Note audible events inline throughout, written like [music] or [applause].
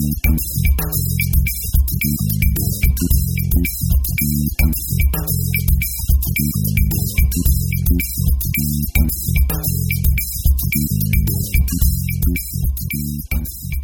Hey,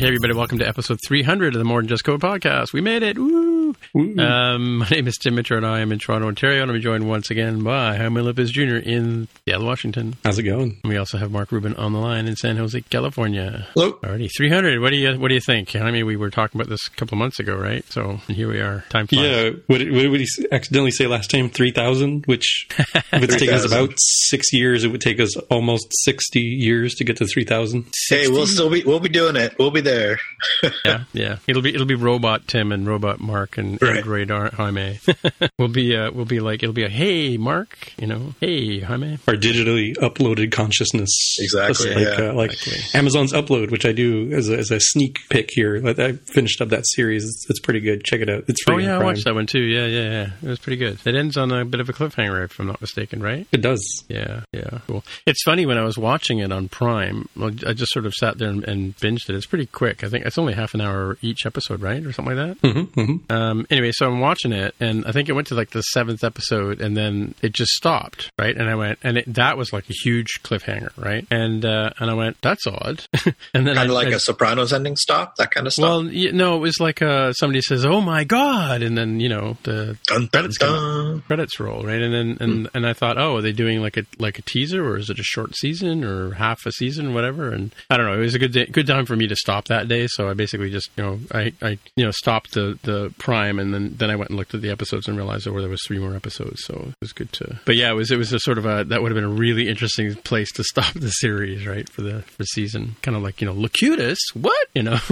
everybody, welcome to episode 300 of the More Than Just Code podcast. We made it. Woo! Um, [laughs] my name is Tim Mitra, and I am in Toronto, Ontario, and I'm joined once again by Jaime Lopez Jr. in Seattle, Washington. How's it going? And we also have Mark Rubin on the line in San Jose, California. Hello. Alrighty, 300. What do you What do you think? I mean, we were talking about this a couple of months ago, right? So here we are. Time flies. Yeah, what, did- what did he accidentally say last time? 3,000, which if it's taking us [laughs] about six years, it would take us almost 60 years to get to 3,000. Hey, we'll still be we'll be doing it. We'll be there. [laughs] yeah, yeah. It'll be it'll be robot Tim and robot Mark and Right. Android Ar- Jaime. [laughs] we'll be uh, we'll be like it'll be a hey Mark, you know, hey Jaime. Our digitally uploaded consciousness. Exactly, Like, yeah. uh, like Exactly. Amazon's Upload, which I do as a, as a sneak pick here. Like, I finished up that series. It's, it's pretty good. Check it out. It's free Oh yeah, I watched that one too. Yeah, yeah, yeah. It was pretty good. It ends on a bit of a cliffhanger, if I'm not mistaken, right? It does. Yeah, yeah, cool. It's funny when I was watching it on Prime. well, I just sort of sat there and, and binged it. It's pretty quick. I think it's only half an hour each episode, right, or something like that. hmm hmm Um, anyway, so I'm watching it, and I think it went to like the seventh episode, and then it just stopped, right? And I went, and it, that was like a huge cliffhanger, right? And uh, and I went, that's odd. [laughs] and then Kind of like I- a Sopranos ending stop, that kind of stuff. well, y- no, it was like uh, somebody says, "Oh my god," and then you know the dun, dun, dun. credits roll, right? And then and and I thought, oh, are they doing like a like a teaser, or is it a short season, or half a season, whatever? And I don't know. It was a good day, good time for me to stop that day, so I basically just you know I, I you know stopped the the Prime, and then then I went and looked at the episodes and realized oh, there was three more episodes, so it was good to. But yeah, it was it was a sort of a that would have been a really interesting place to stop the series, right? For the for season, kind of like you know Locutus, what you know. [laughs]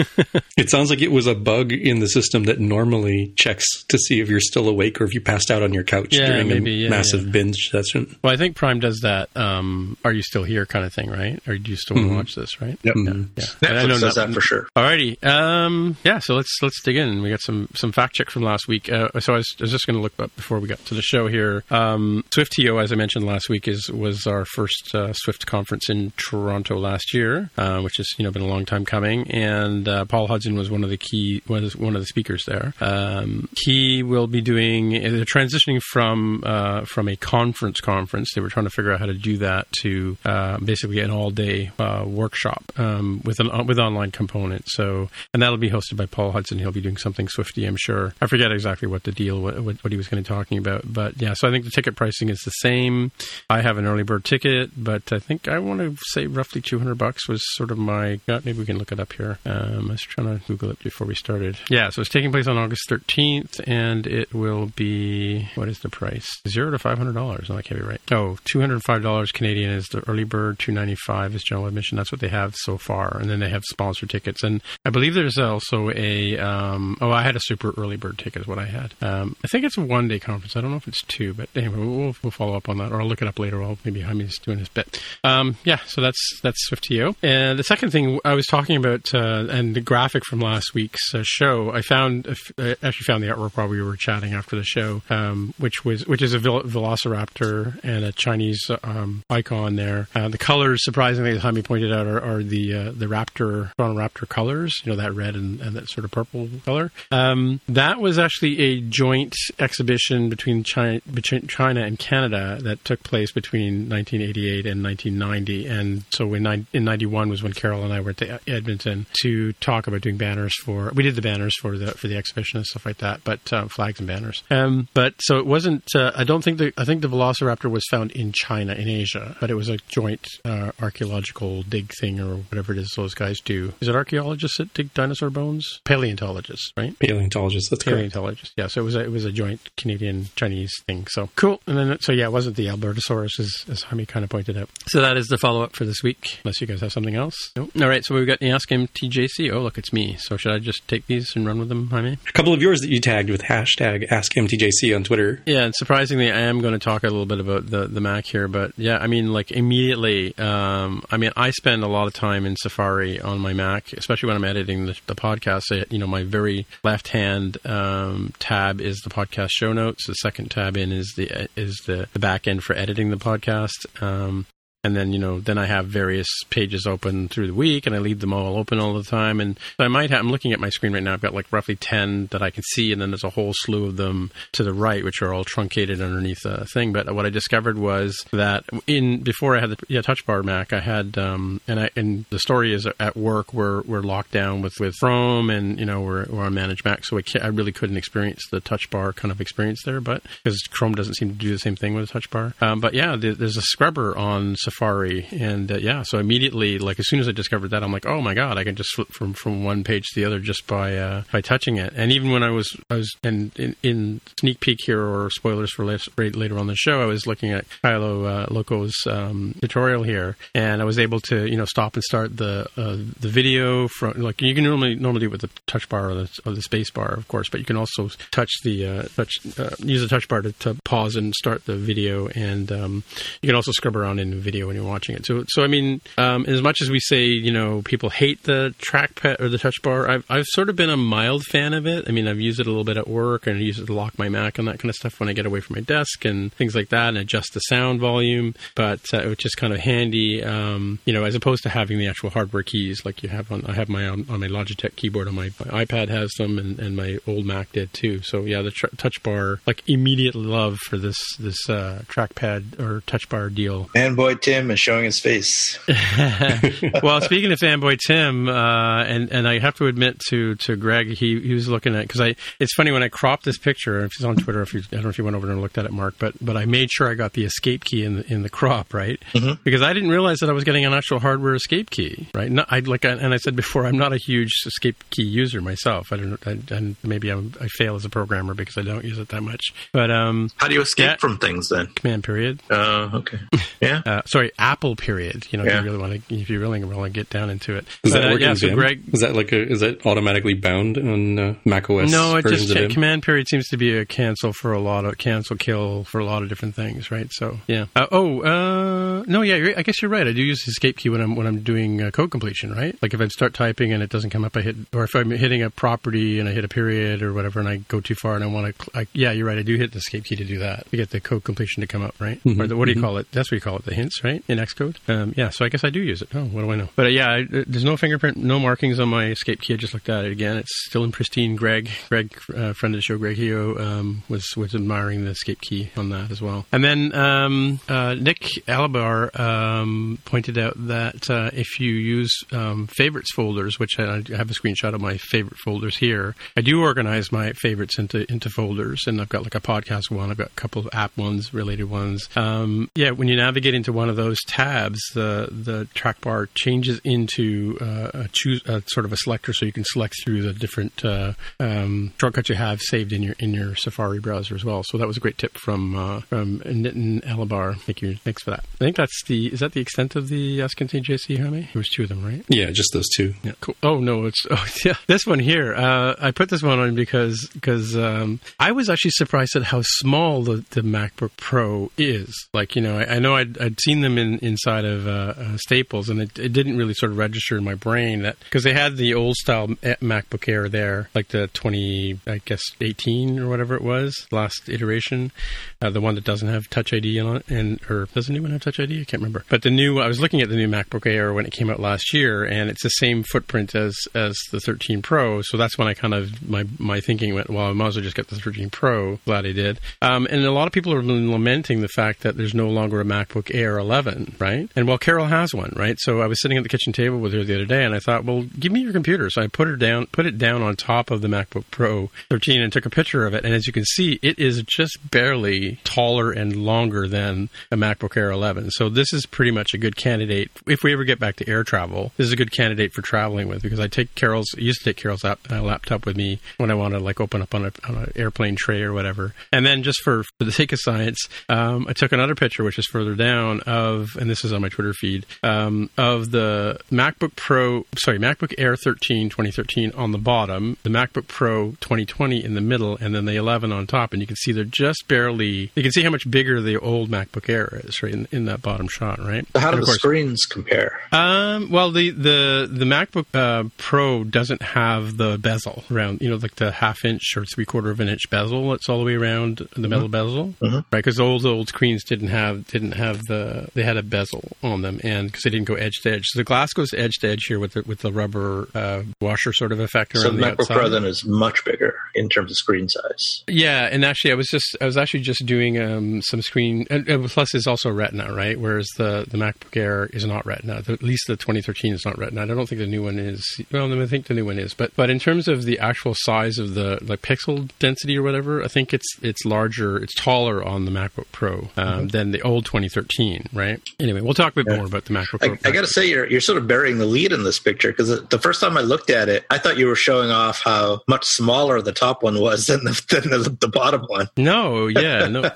It sounds like it was a bug in the system that normally checks to see if you're still awake or if you passed out on your couch Yeah, during maybe, a yeah, massive yeah. binge session. Well, I think Prime does that. Um, are you still here? Kind of thing, right? Or do you still want to watch this? Right? Yep. Mhm. Yeah. Netflix does that for sure. Alrighty. Um, yeah. So let's let's dig in. We got some some fact check from last week. Uh, so I was, I was just going to look up before we got to the show here. Um, SwiftTO, as I mentioned last week, is was our first uh, Swift conference in Toronto last year, uh, which has you know been a long time coming. And uh, Paul Hudson was one of the key was one of the speakers there. Um, he will be doing. They're transitioning from uh, from a conference conference. They were trying to figure out how to do that to uh, basically an all day workshop um, with an with online component. So and that'll be hosted by Paul Hudson. He'll be doing something Swifty, I'm sure. I forget exactly what the deal what, what, he was going to be talking about, but yeah. So I think the ticket pricing is the same. I have an early bird ticket, but I think I want to say roughly 200 bucks was sort of my gut. Maybe we can look it up here. Um, I was trying to Google it before we started. Yeah, so it's taking place on August 13th, and it will be what is the price? Zero to five hundred dollars. No, I can't be right. Oh, two hundred five dollars Canadian is the early bird. Two ninety five is general admission. That's what they have so far, and then they have sponsor tickets. And I believe there's also a. Um, oh, I had a super early bird ticket. Is what I had. Um, I think it's a one day conference. I don't know if it's two, but anyway, we'll, we'll follow up on that, or I'll look it up later. Maybe Jaime's doing his bit. Um, yeah, so that's that's SwiftTO. And the second thing I was talking about, uh, and the graphic from last week's uh, show, I found I actually found the artwork while we were chatting after the show, um, which was which is a vel- velociraptor and a Chinese um, icon there. Uh, the colors, surprisingly, as Jaime pointed out, are, are the uh, the raptor Toronto Raptor colors. You know that red and, and that sort of purple color. Um, that was actually a joint exhibition between China, between China and Canada that took place between 1988 and 1990. And so in, nine- in 91 was when Carol and I were at Edmonton to talk about doing banners for. We did the banners for the for the exhibition and stuff like that, but uh, flags and banners. Um, but so it wasn't. Uh, I don't think the I think the Velociraptor was found in China in Asia, but it was a joint uh, archaeological dig thing or whatever it is those guys do. Is it archaeologists that dig dinosaur bones? Paleontologists, right? Paleontologist, that's correct. Paleontologist. Yeah, so it was a, it was a joint Canadian Chinese thing. So cool. And then so yeah, it wasn't the Albertosaurus as, as Jaime kind of pointed out. So that is the follow up for this week. Unless you guys have something else. Nope. All right. So we've got the Ask MTJC. Oh look, it's me. So should I just take these and run with them, Jaime? A couple of yours that you tagged with hashtag Ask MTJC on Twitter. Yeah, and surprisingly, I am going to talk a little bit about the the Mac here, but yeah, I mean, like immediately, um, I mean, I spend a lot of time in Safari on my Mac, especially when I'm editing the, the podcast. I, you know, my very left hand um, tab is the podcast show notes. The second tab in is the is the, the back end for editing the podcast. Um, and then you know then I have various pages open through the week, and I leave them all open all the time. And I might have, I'm looking at my screen right now. I've got like roughly ten that I can see, and then there's a whole slew of them to the right, which are all truncated underneath the thing. But what I discovered was that in before I had the yeah, Touch Bar Mac, I had um, and I and the story is at work we're we're locked down with with Chrome, and you know we're we're on Managed Mac, so I, I really couldn't experience the Touch Bar kind of experience there, but because Chrome doesn't seem to do the same thing with a Touch Bar. Um, but yeah, there's a scrubber on Safari, and uh, yeah, so immediately like as soon as I discovered that, I'm like, oh my god, I can just flip from from one page to the other just by uh, by touching it. And even when I was I was and in, in sneak peek here or spoilers for later, later on the show, I was looking at Kilo uh, Loco's um, tutorial here, and I was able to you know stop and start the uh, the video from like you can normally normally do it with the touch bar or the, or the space bar, of course, but you can also touch the uh, touch uh, use the touch bar to, to, pause and start the video, and um, you can also scrub around in the when you're watching it. So so I mean, um, as much as we say you know people hate the trackpad or the touch bar, I've I've sort of been a mild fan of it. I mean, I've used it a little bit at work and I use it to lock my Mac and that kind of stuff when I get away from my desk and things like that, and adjust the sound volume. But uh, it was just kind of handy, um, you know, as opposed to having the actual hardware keys like you have on. I have my on, on my Logitech keyboard on my, my, iPad has them, and, and my old Mac did too. So yeah, the tr- touch bar, like immediate love for this this uh, trackpad or touch bar deal. Fanboy Tim is showing his face. [laughs] well, speaking of fanboy Tim, uh, and and I have to admit to to Greg, he he was looking at because I. It's funny when I cropped this picture. If it's on Twitter, if you, I don't know if you went over and looked at it, Mark, but but I made sure I got the escape key in the in the crop, right? Mm-hmm. Because I didn't realize that I was getting an actual hardware escape key, right? No, I like, and I said before, I'm not a huge escape key user myself. I don't, I, and maybe I'm, i fail as a programmer because I don't use it that much. But um, how do you escape yeah, from things then? Command period. Oh, uh, okay. [laughs] Yeah. uh, sorry, Apple period. You know, yeah. if you really want to, if you really want to get down into it. Is that uh, working? Yeah, so Greg, is that like a, is that automatically bound on uh, Mac OS? No, it just command period seems to be a cancel for a lot of cancel kill for a lot of different things, right? So yeah. Uh, oh, uh, no, yeah. I guess you're right. I do use the escape key when I'm when I'm doing uh, code completion, right? Like if I start typing and it doesn't come up, I hit, or if I'm hitting a property and I hit a period or whatever, and I go too far and I want to, yeah, you're right. I do hit the escape key to do that to get the code completion to come up, right? Mm-hmm, or the, what do you mm-hmm. call it? That's what you call it, the hints, right? In Xcode. Um, yeah. So I guess I do use it. Oh, what do I know? But uh, yeah, I, there's no fingerprint, no markings on my escape key. I just looked at it again. It's still in pristine. Greg, Greg, uh, friend of the show, Greg Heo, um, was was admiring the escape key on that as well. And then um, uh, Nick Alabar um, pointed out that uh, if you use um, favorites folders, which I, I, have a screenshot of my favorite folders here, I do organize my favorites into into folders, and I've got like a podcast one, I've got a couple of app ones, related ones. Um, yeah, when you navigate into one of those tabs, the the track bar changes into uh, a choose a, sort of a selector, so you can select through the different uh, um, shortcuts you have saved in your in your Safari browser as well. So that was a great tip from uh, from Nitin Alabar. Thank you. Thanks for that. I think that's the is that the extent of the Ask MTJC, Jaime? There was two of them, right? Yeah, just those two. Yeah, cool. Oh no, it's [laughs] oh yeah, this one here. Uh, I put this one on because because um, I was actually surprised at how small the, the MacBook Pro is. Like you know, I, I know I'd, I'd, seen them in inside of uh, uh, Staples, and it, it, didn't really sort of register in my brain that because they had the old style MacBook Air there, like the twenty, I guess eighteen or whatever it was, last iteration, uh, the one that doesn't have Touch ID on it, and or does the new have Touch ID? I can't remember. But the new, I was looking at the new MacBook Air when it came out last year, and it's the same footprint as as the 13 Pro. So that's when I kind of my my thinking went, well, I might as well just get the 13 Pro. Glad I did. Um, and a lot of people are lamenting the fact that there's no longer a MacBook Air 11, right? And well, Carol has one, right? So I was sitting at the kitchen table with her the other day, and I thought, well, give me your computer. So I put her down, put it down on top of the MacBook Pro 13, and took a picture of it. And as you can see, it is just barely taller and longer than a MacBook Air 11. So this is pretty much a good candidate if we ever get back to air travel. This is a good candidate for traveling with because I take Carol's I used to take Carol's app, uh, laptop with me when I want to like open up on, a, on an airplane tray or whatever. And then just for, for the sake of science, um, I took another picture which is further down of, and this is on my Twitter feed, um, of the MacBook Pro, sorry, MacBook Air 13 2013 on the bottom, the MacBook Pro 2020 in the middle, and then the 11 on top. And you can see they're just barely. You can see how much bigger the old MacBook Air is, right in, in that bottom shot, right? So how do the course, screens compare? Um, well, the the the MacBook uh, Pro doesn't have the bezel around, you know, like the half inch or three quarter of an inch bezel. It's all the way around the metal mm-hmm. bezel, mm-hmm. right? Because old old screens didn't have didn't have the they had a bezel on them, and because they didn't go edge to edge, so the glass goes edge to edge here with the with the rubber uh, washer sort of effect So around the the MacBook. Pro then is much bigger in terms of screen size. Yeah, and actually, I was just I was actually just doing um, some screen. And, and plus, it's also Retina, right? Whereas the the MacBook Air is not Retina. The, at least the 2013 is not Retina. I don't think the new one is. Well, I think the new one is. But but in terms of the actual size of the like pixel density or whatever, I think it's it's larger, it's taller on the MacBook Pro um, than the old 2013, right? Anyway, we'll talk a bit more about the MacBook Pro. I, I got to say, you're you're sort of burying the lead in this picture because the first time I looked at it, I thought you were showing off how much smaller the top one was than the than the, the bottom one. no, yeah, no. [laughs]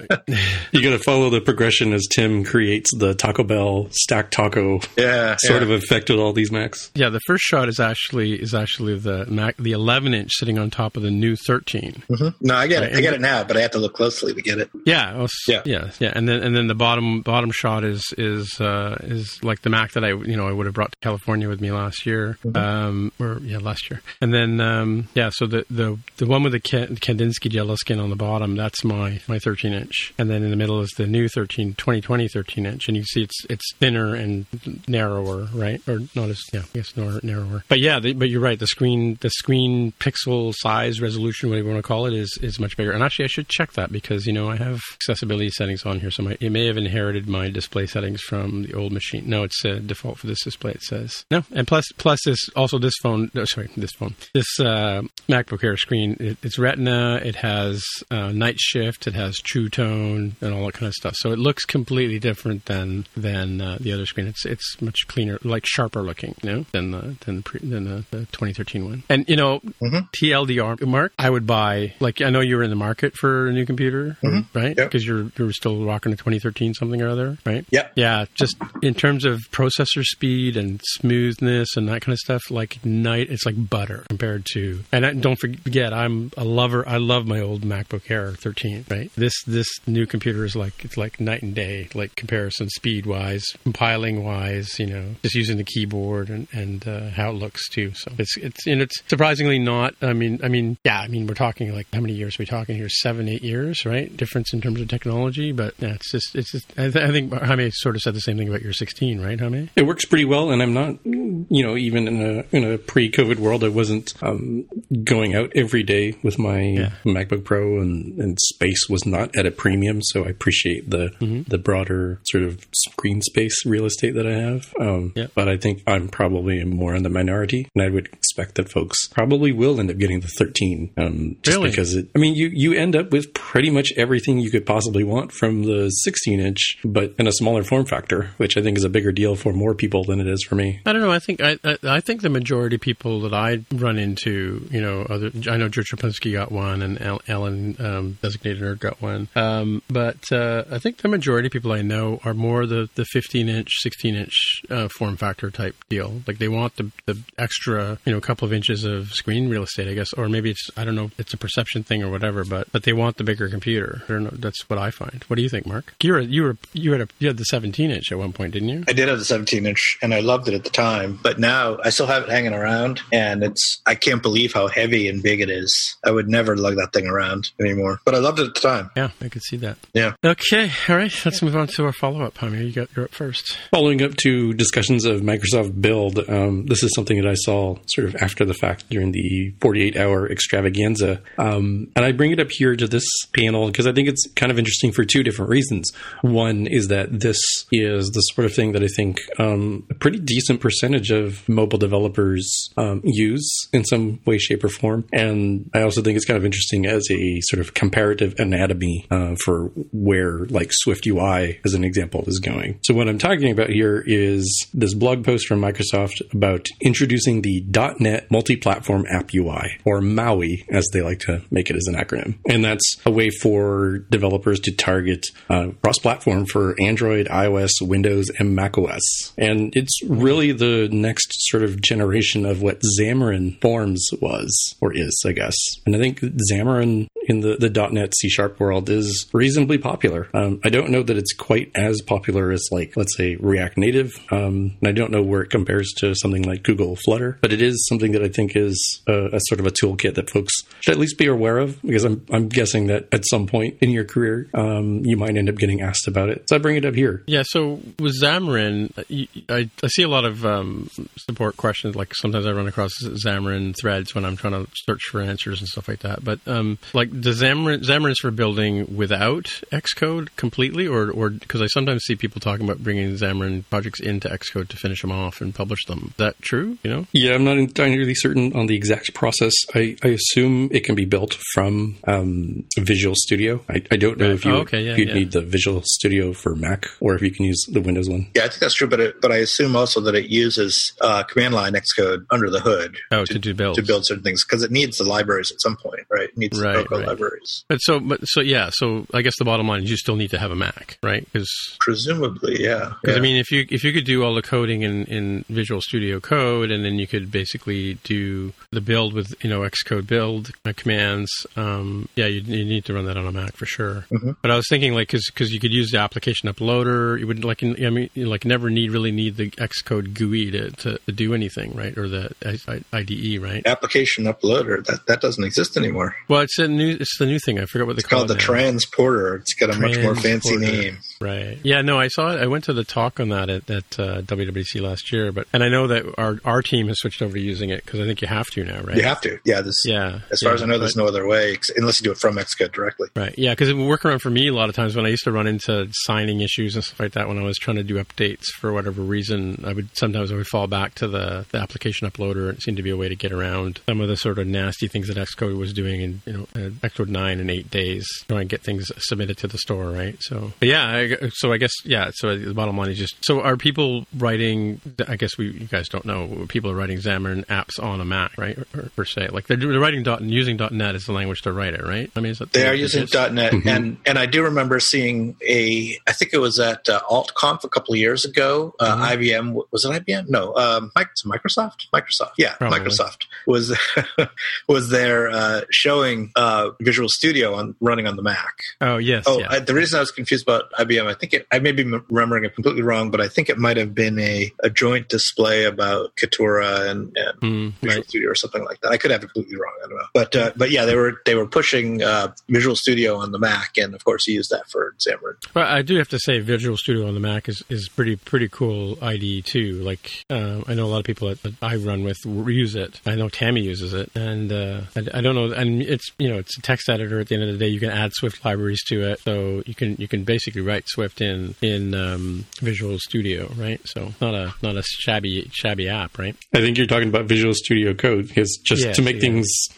You got to follow the progression as Tim creates the Taco Bell stack taco Yeah, sort yeah. of effect with all these Macs. Yeah, the first shot is actually is actually the Mac, the 11 inch sitting on top of the new 13. Mhm. No, I get it. I get it now, but I have to look closely to get it. Yeah, well, s- Yeah. yeah, yeah, and then and then the bottom bottom shot is is uh, is like the Mac that I you know I would have brought to California with me last year, um, or yeah, last year, and then um, yeah, so the the the one with the Kandinsky yellow skin on the bottom, that's my my 13 inch, and then in the middle is the new 13 2020 13 inch, and you see it's it's thinner and narrower, right? Or not as yeah, I guess nor- narrower, but yeah, the, but you're right, the screen the screen pixel size resolution, whatever you want to call it, is is much bigger, and actually I should check that because you know I have accessibility settings on here, so my, it may have inherited my display settings from the old machine. No, it's uh, default for this display. It says no, and plus plus this also this phone. No, sorry, this phone. This uh, MacBook Air screen. It, it's Retina. It has uh, night shift. It has True Tone and all that kind of stuff. So it looks completely different than than uh, the other screen. It's it's much cleaner, like sharper looking, you know, than the than the, pre, than the, the 2013 one. And you know, TLDR, Mark, I would buy. Like I know you were in the market for a new computer, right? Yep. Because you're you're still rocking a 2013 something or other, right? Yep. Yeah, just in terms of processor speed and smoothness and that kind of stuff, like night, it's like butter compared to. And I, don't forget, I'm a lover. I love my old MacBook Air 13. Right. This this new computer is like it's like night and day, like comparison speed wise, compiling wise. You know, just using the keyboard and and uh, how it looks too. So it's it's and it's surprisingly not. I mean, I mean, yeah. I mean, we're talking like how many years are we talking here? Seven, eight years, right? Difference in terms of technology, but yeah, it's just it's just. I, th- I think Jaime sort of said the same thing about your 16, right, Jaime? It works pretty well, and I'm not, you know, even in a in a pre-COVID world, I wasn't um, going out every day with my Yeah. MacBook Pro, and, and space was not at a premium. So I appreciate the the broader sort of screen space real estate that I have. Um, Yeah. But I think I'm probably more in the minority, and I would expect that folks probably will end up getting the 13, um, just Really? because it. I mean, you you end up with pretty much everything you could possibly want from the 16 inch, but in a smaller form factor, which I think is a bigger deal for more people than it is for me. I don't know. I think I, I I think the majority of people that I run into, you know, other I know George Chaplinsky got one, and Al- Alan um, designated nerd got one. Um, but uh, I think the majority of people I know are more the the 15 inch, 16 inch uh, form factor type deal. Like they want the the extra, you know, couple of inches of screen real estate, I guess, or maybe it's I don't know, it's a perception thing or whatever. But but they want the bigger computer. I don't know. That's what I find. What do you think, Mark? You were you you had a you had the 17 inch at one point, didn't you? I did have the 17 inch and I loved it at the time, but now I still have it hanging around and it's, I can't believe how heavy and big it is. I would never lug that thing around anymore, but I loved it at the time. Yeah, I could see that. Yeah. Okay, all right. Let's move on to our follow up. Jaime, you got you're up first. Following up to discussions of Microsoft Build, um, this is something that I saw sort of after the fact during the 48 hour extravaganza. Um, and I bring it up here to this panel because I think it's kind of interesting for two different reasons. One is that this is the sort of thing that I think um, a pretty decent percentage of mobile developers um, use in some way, shape, or form. And I also think it's kind of interesting as a sort of comparative anatomy uh, for where like Swift UI, as an example, is going. So what I'm talking about here is this blog post from Microsoft about introducing the .NET multi-platform app UI, or MAUI, as they like to make it as an acronym. And that's a way for developers to target uh, cross-platform for Android, iOS, Windows, and macOS. And it's really the next sort of generation of what Xamarin Forms was, or is, I guess. And I think Xamarin in the, the .NET C Sharp world is reasonably popular. Um, I don't know that it's quite as popular as like, let's say React Native. Um, and I don't know where it compares to something like Google Flutter, but it is something that I think is a, a sort of a toolkit that folks should at least be aware of because I'm, I'm guessing that at some point in your career, um, you might end up getting asked about it. So I bring it up here. Yeah. So with Xamarin, I, I see a lot of um, support questions. Like sometimes I run across Xamarin threads when I'm trying to search for answers and stuff like that. But um, like the Xamarin, Xamarin is for building without Xcode completely, or or because I sometimes see people talking about bringing Xamarin projects into Xcode to finish them off and publish them. Is that true? You know? Yeah, I'm not entirely certain on the exact process. I, I assume it can be built from um, Visual Studio. I, I don't know right. if you oh, okay, yeah, you'd yeah. need the Visual Studio for Mac or if you can use the Windows one. Yeah, I think that's true, but it, but I assume also that it uses uh, command line Xcode under the hood. Oh, to, to do build to build certain things because it needs the libraries at some point, right? It needs right, the right. libraries. But so, but so yeah. So I guess the bottom line is you still need to have a Mac, right? Because presumably, yeah. Because yeah. I mean, if you if you could do all the coding in, in Visual Studio Code, and then you could basically do the build with you know Xcode build uh, commands, um, yeah, you, you, need to run that on a Mac for sure. Mm-hmm. But I was thinking like because because you could use the application uploader, you would like I mean like never need really need the Xcode GUI to, to, to do anything, right? Or the IDE, right? Application uploader that that doesn't exist anymore. Well, it's a new it's the new thing. I forgot what they it's call called it. the transporter. It's got a transporter. much more fancy name. Right. Yeah. No, I saw it. I went to the talk on that at, at uh, WWDC last year, but and I know that our our team has switched over to using it because I think you have to now, right? You have to. Yeah. This. Yeah. As far yeah, as I know, there's no other way unless you do it from Xcode directly. Right. Yeah. Because it would work around for me a lot of times when I used to run into signing issues and stuff like that when I was trying to do updates for whatever reason. I would sometimes I would fall back to the, the application uploader. It seemed to be a way to get around some of the sort of nasty things that Xcode was doing in you know uh, Xcode nine and eight days, trying to get things submitted to the store, right? So, but yeah. I, so I guess yeah. So the bottom line is just so are people writing? I guess we you guys don't know. People are writing Xamarin apps on a Mac, right? Or, or, per se, like they're, they're writing dot using .NET as the language to write it, right? I mean, is that they are using .NET, mm-hmm. and and I do remember seeing a. I think it was at uh, AltConf a couple of years ago. Uh, mm-hmm. IBM was it IBM? No, um, Microsoft. Microsoft. Yeah, Probably. Microsoft was [laughs] was there uh, showing uh, Visual Studio on running on the Mac. Oh yes. Oh, yeah. I, the reason I was confused about IBM, I think it. I may be remembering it completely wrong, but I think it might have been a, a joint display about Kitura and, and mm, Visual right. Studio or something like that. I could have it completely wrong. I don't know. But uh, but yeah, they were they were pushing uh, Visual Studio on the Mac, and of course, he used that for Xamarin. Well, I do have to say, Visual Studio on the Mac is, is pretty pretty cool IDE too. Like uh, I know a lot of people that, that, I run with use it. I know Tammy uses it, and uh, I, I, don't know. And it's you know it's a text editor. At the end of the day, you can add Swift libraries to it, so you can you can basically write Swift in in um, Visual Studio, right? So not a not a shabby shabby app, right? I think you're talking about Visual Studio Code because just yes, to make yeah. things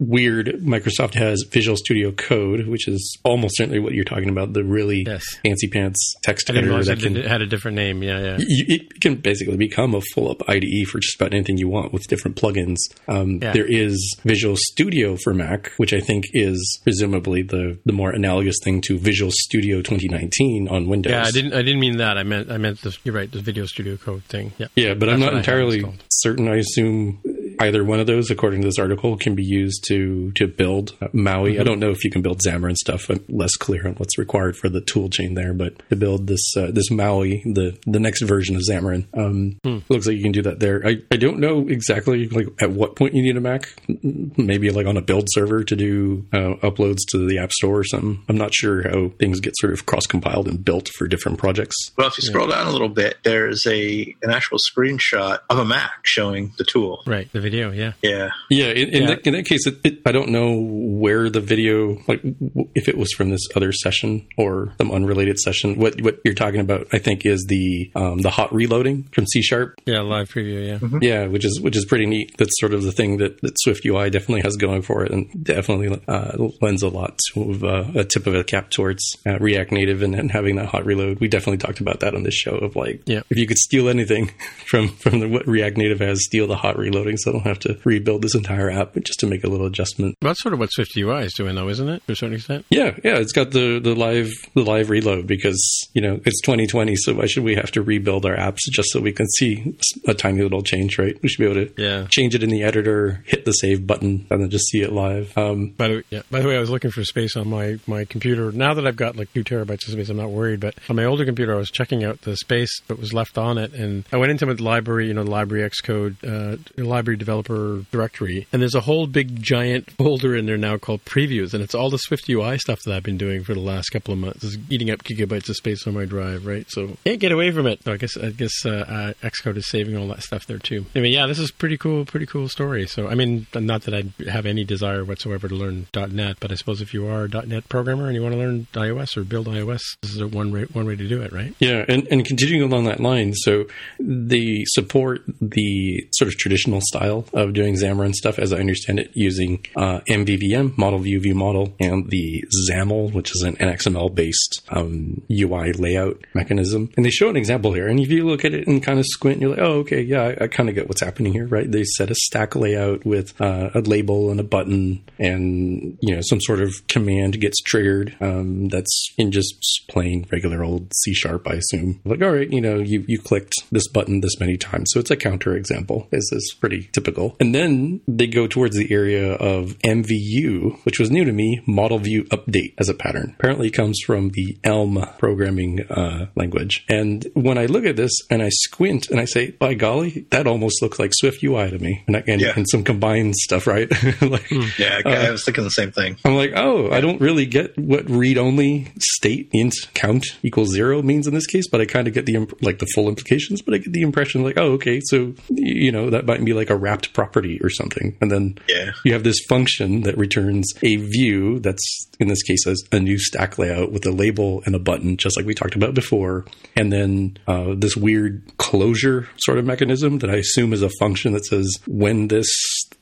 weird, Microsoft has Visual Studio Code, which is almost certainly what you're talking about. The really yes. fancy pants text editor that can, had a different name. Yeah, yeah. You, it can basically become a full up IDE for just about anything you want with different plugins. Um, yeah. There is Visual Studio for Mac, which I think is presumably the the more analogous thing to Visual Studio 2019 on Windows. Yeah, I didn't I didn't mean that. I meant I meant the, you're right, the Video Studio Code thing. Yeah, yeah, but That's I'm not entirely certain. I assume either one of those, according to this article, can be used to to build Maui. Mm-hmm. I don't know if you can build Xamarin stuff. I'm less clear on what's required for the tool chain there, but to build this uh, this Maui, the the next version of Xamarin, um, mm. looks like you can do that there. I, I don't know exactly like at what point you need a Mac. Maybe like on a build server to do uh, uploads to the App Store or something. I'm not sure how things get sort of cross compiled and built for different projects. Well, if you scroll yeah. down a little bit, there's a an actual screenshot of a Mac showing the tool. Right. The video, yeah, yeah, yeah. In, in, yeah. That, in that, case, it, it, I don't know where the video, like, w- if it was from this other session or some unrelated session. What what you're talking about, I think, is the um, the hot reloading from C sharp. Yeah, live preview. Yeah, mm-hmm. yeah, which is which is pretty neat. That's sort of the thing that, that Swift UI definitely has going for it, and definitely uh, lends a lot to uh, a tip of a cap towards uh, React Native and, and, having that hot reload. We definitely talked about that on this show. Of like, yeah. if you could steal anything [laughs] from from the, what React Native has, steal the hot reloading. So don't have to rebuild this entire app just to make a little adjustment. That's sort of what Swift UI is doing, though, isn't it? To a certain extent. Yeah, yeah. It's got the the live the live reload because you know it's 2020, so why should we have to rebuild our apps just so we can see a tiny little change? Right? We should be able to yeah. change it in the editor, hit the save button, and then just see it live. Um, by the yeah. By the way, I was looking for space on my my computer. Now that I've got like two terabytes of space, I'm not worried. But on my older computer, I was checking out the space that was left on it, and I went into the library, you know, the library Xcode, uh, library developer directory, and there's a whole big giant [laughs] folder in there now called previews, and it's all the Swift UI stuff that I've been doing for the last couple of months. It's eating up gigabytes of space on my drive, right? So can't get away from it. So I guess I guess uh, uh, Xcode is saving all that stuff there too. Anyway, yeah, this is pretty cool, pretty cool story. So I mean, not that I have any desire whatsoever to learn .NET, but I suppose if you are a .NET programmer and you want to learn iOS or build iOS, this is a one way one way to do it, right? Yeah, and, and continuing along that line, so they support the sort of traditional style of doing Xamarin stuff, as I understand it, using uh, MVVM, Model View View Model, and the XAML, which is an XML based um, UI layout mechanism. And they show an example here, and if you look at it and kind of squint, you're like, oh, okay, yeah, I, I kind of get what's happening here, right? They set a stack layout with uh, a label and a button, and you know some sort of command gets triggered um, that's in just plain regular old C sharp, I assume. Like, all right, you know, you you clicked this button this many times, so it's a counter example. This is pretty typical. And then they go towards the area of MVU, which was new to me, model view update as a pattern. Apparently, comes from the Elm programming uh, language. And when I look at this and I squint and I say, by golly, that almost looks like Swift UI to me, and, I, and, yeah. and some combined stuff, right? [laughs] like, yeah, I, uh, I was thinking the same thing. I'm like, oh, I don't really get what read only state int count equals zero means in this case, but I kind of get the like the full implications. But I get the impression like, oh, okay, so you know that might be like a wrapped property or something, and then yeah. you have this function that returns a view that's in this case a new stack layout with a label and a button, just like we talked about before, and then uh, this weird closure sort of mechanism that I assume is a function that says when this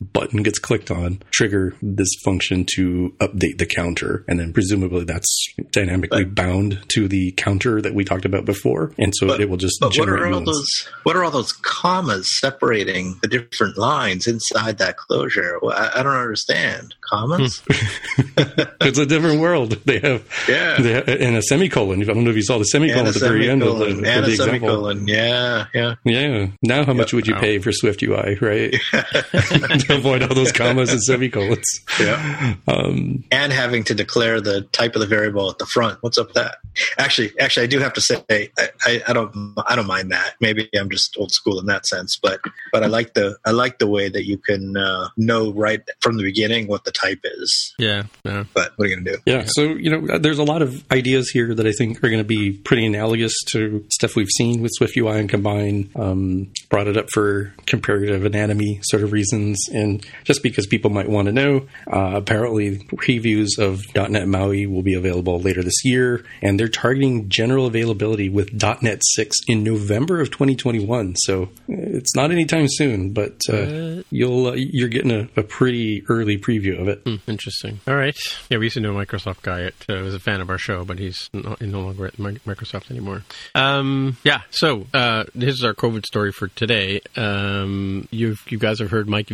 button gets clicked on, trigger this function to update the counter, and then presumably that's dynamically but, bound to the counter that we talked about before, and so but, it will just. But what are all those? What are all those commas separating the different lines inside that closure? I, I don't understand commas. Hmm. [laughs] it's a different world. They have yeah, they have, and a semicolon. I don't know if you saw the semicolon at the very end of the, and of the example. Yeah, yeah, yeah. Now, how much would you pay for Swift UI, right? [laughs] [laughs] to avoid all those commas and semicolons. Yeah, um, and having to declare the type of the variable at the front. What's up with that? Actually, actually, I do have to say I, I, I don't I don't mind that. Maybe I'm just old school in that sense, but but I like the I like the way that you can uh, know right from the beginning what the type is. Yeah, yeah. But what are you going to do? Yeah. So you know, there's a lot of ideas here that I think are going to be pretty analogous to stuff we've seen with Swift UI and Combine. Um, brought it up for comparative anatomy sort of reasons, and just because people might want to know. Uh, apparently, previews of .NET MAUI will be available later this year, and they're targeting general availability with .NET 6 in November of 2021. So it's not anytime soon, but uh, you'll uh, you're getting a, a, pretty early preview of it. Hmm, interesting. All right. Yeah, we used to know a Microsoft guy. That uh, was a fan of our show, but he's no, no longer at Microsoft anymore. Um, yeah. So uh, this is our COVID story for today. Um, you you guys have heard Mike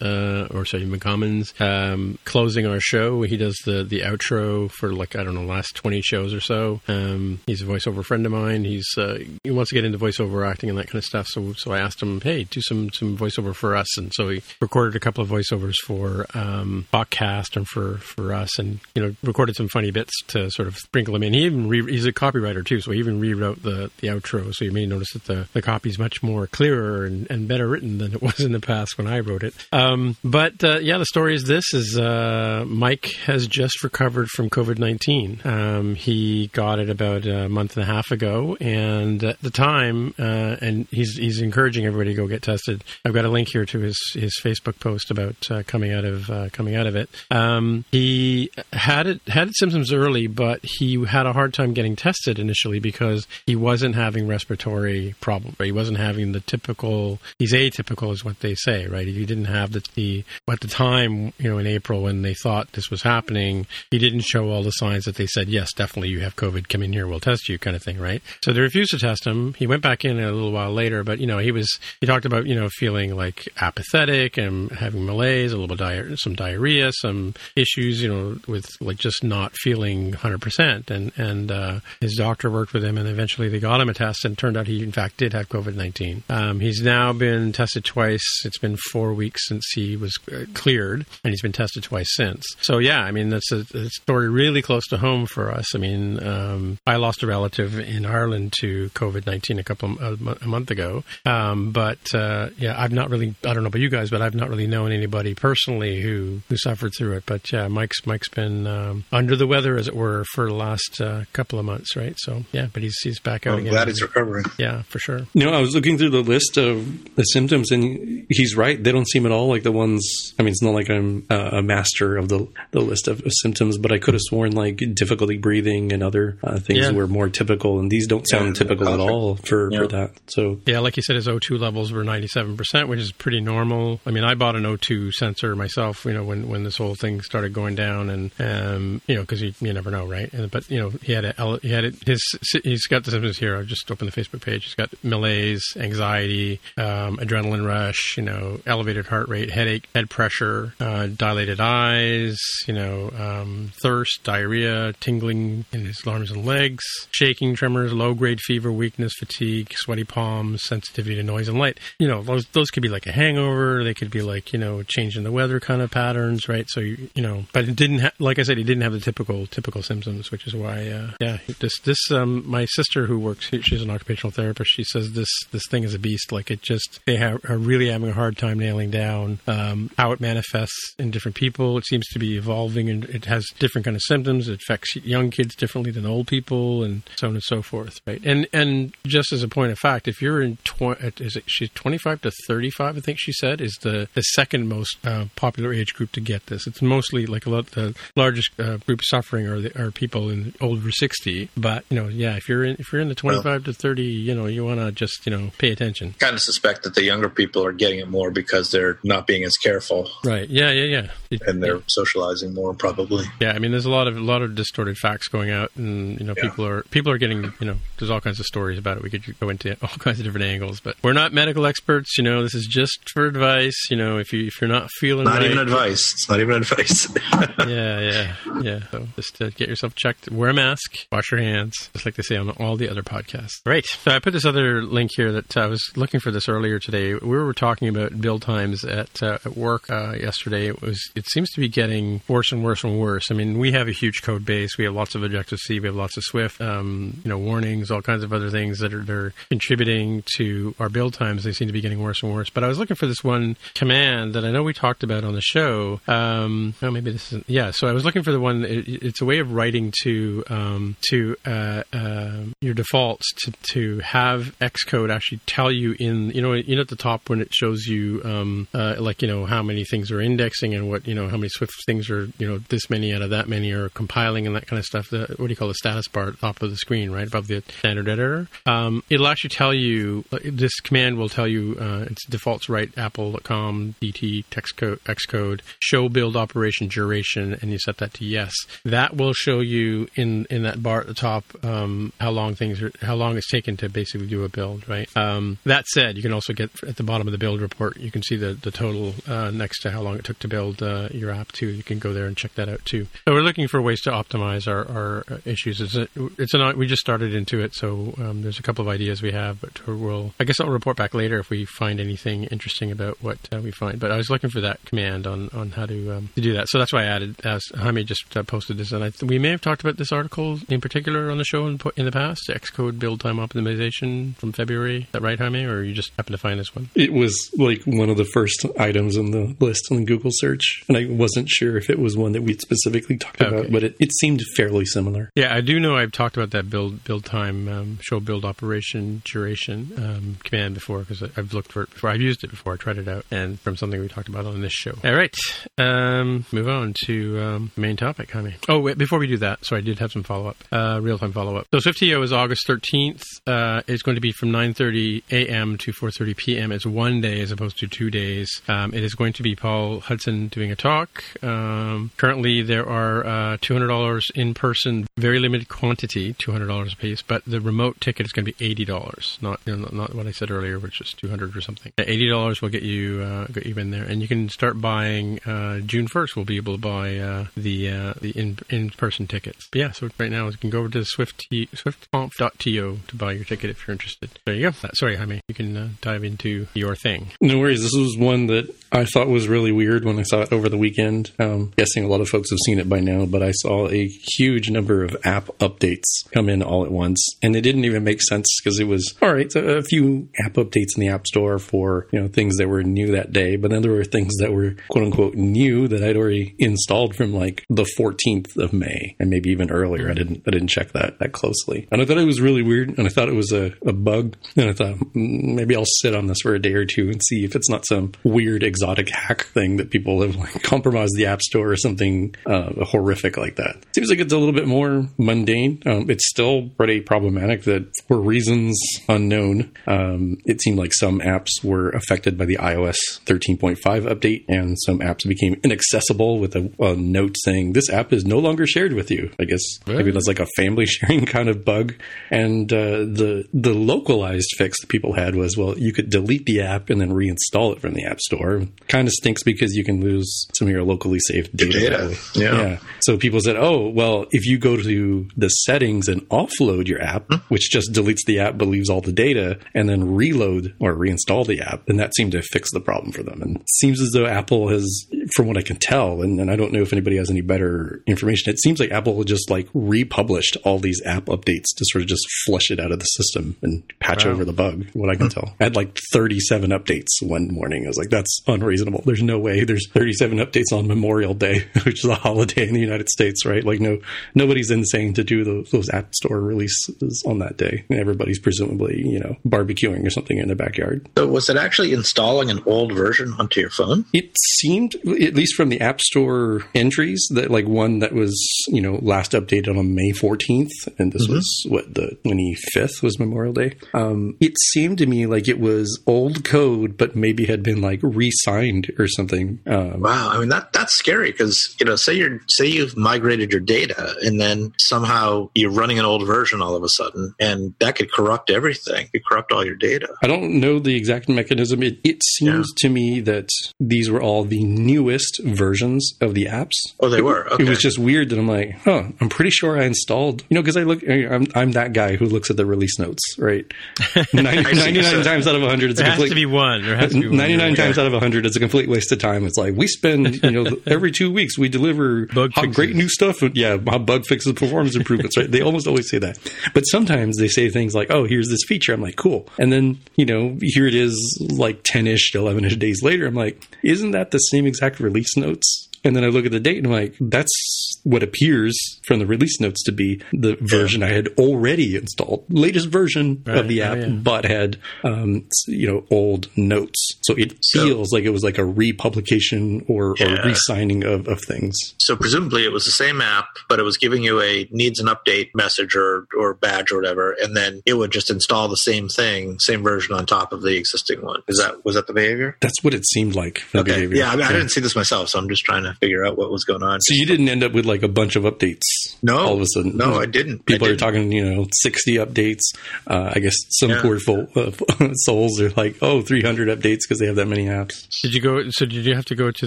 Uh, or sorry McCommon's um, closing our show. He does the the outro for like I don't know last twenty shows or so. Um, he's a voiceover friend of mine. He's uh, he wants to get into voiceover acting and that kind of stuff. So so I asked him, hey, do some some voiceover for us, and so he recorded a couple of voiceovers for um, Botcast and for for us, and you know recorded some funny bits to sort of sprinkle them in. He even re- he's a copywriter too, so he even rewrote the the outro. So you may notice that the the copy is much more clearer and, and better written than it was in the past when I wrote it. Um, but uh, yeah, the story is this: is uh, Mike has just recovered from COVID nineteen. Um, he got it about a month and a half ago, and at the time, uh, and he's he's encouraging everybody to go get tested. I've got a link here to his his Facebook post about uh, coming out of uh, coming out of it. Um, he had it had symptoms early, but he had a hard time getting tested initially because he wasn't having respiratory problems. He wasn't having the typical. He's atypical, is what they say. Right? He didn't didn't have the, the at the time, you know, in April when they thought this was happening, he didn't show all the signs that they said, yes, definitely you have COVID. Come in here, we'll test you, kind of thing, right? So they refused to test him. He went back in a little while later, but you know, he was he talked about you know feeling like apathetic and having malaise, a little bit di- some diarrhea, some issues, you know, with like just not feeling 100 percent. And and uh, his doctor worked with him, and eventually they got him a test, and turned out he in fact did have COVID 19. Um, he's now been tested twice. It's been four weeks since he was uh, cleared, and he's been tested twice since. So yeah, I mean that's a, a story really close to home for us. I mean, um, I lost a relative in Ireland to COVID 19 a couple of, a, a month ago, um, but uh, yeah, I've not really. I don't know about you guys, but I've not really known anybody personally who who suffered through it. But yeah, Mike's Mike's been um, under the weather, as it were, for the last uh, couple of months, right? So yeah, but he's he's back out I'm again. glad he's recovering. Yeah, for sure. You know, I was looking through the list of the symptoms, and he's right. They don't seem at all like the ones. I mean, it's not like I'm uh, a master of the the list of, of symptoms, but I could have sworn like difficulty breathing and other uh, things Yeah. were more typical, and these don't sound Yeah, typical at all for, Yeah. for that. So Yeah, like you said, his O2 levels were 97%, which is pretty normal. I mean, I bought an O2 sensor myself, you know, when, when this whole thing started going down and, um, you know, cause you, you never know, right? And, but, you know, he had a, he had it, his, he's got the symptoms here. I've just opened the Facebook page. He's got malaise, anxiety, um, adrenaline rush, you know, elevated heart rate, headache, head pressure, uh, dilated eyes, you know, um, thirst, diarrhea, tingling in his arms and legs, shaking, tremors, low grade fever, weakness, fatigue, sweaty palms, sensitivity to noise and light. You know, those those could be like a hangover. They could be like you know, change in the weather kind of patterns, right? So you, you know, but it didn't. Ha- like I said, he didn't have the typical typical symptoms, which is why, uh, yeah, this this um, my sister who works, she's an occupational therapist. She says this this thing is a beast. Like it just they have, are really having a hard time nailing down um, how it manifests in different people. It seems to be evolving and it has different kind of symptoms. It affects young kids differently than old people, and so on and so forth. Right? And and just as a point of fact, if you're in tw- is it she's 25 to 35, I think she said, is the the second most uh, popular age group to get this. It's mostly like a lot the largest uh, group suffering are the, are people in over 60. But you know, yeah, if you're in if you're in the 25 to 30, you know, you want to just you know pay attention. Kind of suspect that the younger people are getting it more because they're not being as careful Right? Yeah, yeah, yeah. It- and they're socializing more, probably. Yeah, I mean, there's a lot of a lot of distorted facts going out, and you know, Yeah. people are people are getting you know, there's all kinds of stories about it. We could go into [laughs] all kinds of different angles, but we're not medical experts. You know, this is just for advice. You know, if you if you're not feeling Not right, even advice. It's not even advice. [laughs] yeah, yeah, yeah. So just uh, get yourself checked. Wear a mask. Wash your hands, just like they say on all the other podcasts. Right. So I put this other link here that I was looking for this earlier today. We were talking about build times at uh, at work uh, yesterday. It was. It seems to be getting worse and worse and worse. I mean, we have a huge code base. We have lots of Objective C. We have lots of Swift. Um, you know, warnings, all kinds of other things that are they're contributing to our build times. They seem to be getting worse and worse. But I was looking for this one command that I know we talked about on the show. Um, oh, maybe this isn't. Yeah. So I was looking for the one. It, it's a way of writing to um, to uh, uh, your defaults to to have Xcode actually tell you in you know you know at the top when it shows you um, uh, like you know how many things are indexing and what you know how many Swift things are you know this many out of that many are compiling and that kind of stuff. The, what do you call the status bar top of the screen, write above the standard editor? Um, it'll actually tell you uh, this command will tell you uh, its defaults right apple.com dt text code xcode show build operation duration and you set that to yes that will show you in in that bar at the top um, how long things are how long it's taken to basically do a build right um, that said you can also get at the bottom of the build report you can see the the total uh, next to how long it took to build uh, your app too. You can go there and check that out too. So we're looking for ways to optimize our, our uh, issues. It's a, it's an we just started into it so um, there's a couple of ideas we have but we'll I guess I'll report back later if we find anything interesting about what uh, we find. But I was looking for that command on on how to um, to do that. So that's why I added as Jaime just uh, posted this. And I we may have talked about this article in particular on the show in, in the past Xcode build time optimization from February. Is that right Jaime or you just happened to find this one? It was like one of the first items on the list on Google search, and I wasn't sure if it was one that we'd specifically talked Okay. about, but it, it seemed fairly similar. Yeah, I do know I've talked about that build build time um, show build operation duration um, command before because I've looked for it before. I've used it before. I tried it out, and from something we talked about on this show. All right, um, move on to um, main topic, Jaime. Oh, wait, before we do that, sorry, I did have some follow up, uh, real time follow up. So SwiftTO is August thirteenth. Uh, it's going to be from nine thirty a.m. to four thirty p.m. It's one day as opposed to two days days. Um, it is going to be Paul Hudson doing a talk. Um, currently, there are uh, $200 in person, very limited quantity, $200 a piece, but the remote ticket is going to be $80, not you know, not what I said earlier, which was 200 or something. $80 will get you uh, get you in there, and you can start buying uh, June 1st. We'll be able to buy uh, the uh, the in in person tickets. But yeah, so right now you can go over to Swift swiftconf.to to buy your ticket if you're interested. There you go. Sorry, Jaime, you can uh, dive into your thing. No worries. This was one that I thought was really weird when I saw it over the weekend. Um, guessing a lot of folks have seen it by now, but I saw a huge number of app updates come in all at once, and it didn't even make sense because it was all right. So a few app updates in the App Store for you know things that were new that day, but then there were things that were quote unquote new that I'd already installed from like the 14th of May and maybe even earlier. I didn't I didn't check that that closely, and I thought it was really weird, and I thought it was a, a bug, and I thought mm, maybe I'll sit on this for a day or two and see if it's not some weird exotic hack thing that people have like [laughs] compromised the App Store or something uh, horrific like that. Seems like it's a little bit more mundane. Um, it's still pretty problematic that for reasons unknown, um, it seemed like some apps were affected by the iOS 13.5 update, and some apps became inaccessible with a, a note saying this app is no longer shared with you. I guess really? maybe that's like a family [laughs] sharing kind of bug. And uh, the the localized fix that people had was well, you could delete the app and then reinstall it from the App Store. Kind of stinks because you can lose some of your locally saved data. data. Yeah. yeah. So people said, oh well, if you go to the settings and offload your app, hmm. which just deletes the app but leaves all the data, and then reload or reinstall the app, then that seemed to fix the problem for them. And it seems as though Apple has, from what I can tell, and, and I don't know if anybody has any better information, it seems like Apple just like republished all these app updates to sort of just flush it out of the system and patch wow. over the bug. What I can tell, I had like 37 updates one morning. I was like, that's unreasonable. There's no way there's 37 updates on Memorial Day, [laughs] which is a holiday in the United States, right? Like no, nobody's insane to do those, those app store releases on that day. Everybody's presumably, you know, barbecuing or something in their backyard. So was it actually installing an old version onto your phone? It seemed, at least from the App Store entries, that like one that was, you know, last updated on May 14th, and this mm-hmm. was what the 25th was Memorial Day. Um, it seemed to me like it was old code, but maybe had been like re-signed or something. Um, wow, I mean that that's scary because you know, say you're say you've migrated your data and then somehow you're running an old version all of a sudden, and that could corrupt everything. It could corrupt all your data. I don't know the exact mechanism. It, it seems yeah. to me that these were all the newest versions of the apps. Oh, they were. Okay. It was just weird that I'm like, huh. I'm pretty sure I installed. You know, because I look, I'm, I'm that guy who looks at the release notes, right? [laughs] 90, 99 times out of 100, it's there a complete. Has to be one. There has to be 99 one. times out of 100, it's a complete waste of time. It's like we spend, you know, [laughs] every two weeks we deliver bug great new stuff. Yeah, how bug fixes, performance improvements. Right? They almost always say that, but sometimes they say things like, "Oh, here's this feature." I'm like, "Cool," and then you know, here it is, like 10ish, 11ish days later. I'm like, "Isn't that the same exact release notes?" And then I look at the date and I'm like, that's what appears from the release notes to be the version yeah. I had already installed, latest version right. of the app, oh, yeah. but had um, you know old notes. So it feels so, like it was like a republication or, yeah. or re-signing of, of things. So presumably it was the same app, but it was giving you a needs an update message or or badge or whatever, and then it would just install the same thing, same version on top of the existing one. Is that was that the behavior? That's what it seemed like. okay. Behavior. Yeah, I, I didn't see this myself, so I'm just trying to figure out what was going on. So you didn't end up with like a bunch of updates. No, all of a sudden. No, I didn't. People I didn't. are talking, you know, sixty updates. Uh, I guess some yeah. poor fo- uh, [laughs] souls are like, oh, 300 updates because they have that many apps. Did you go? So did you have to go to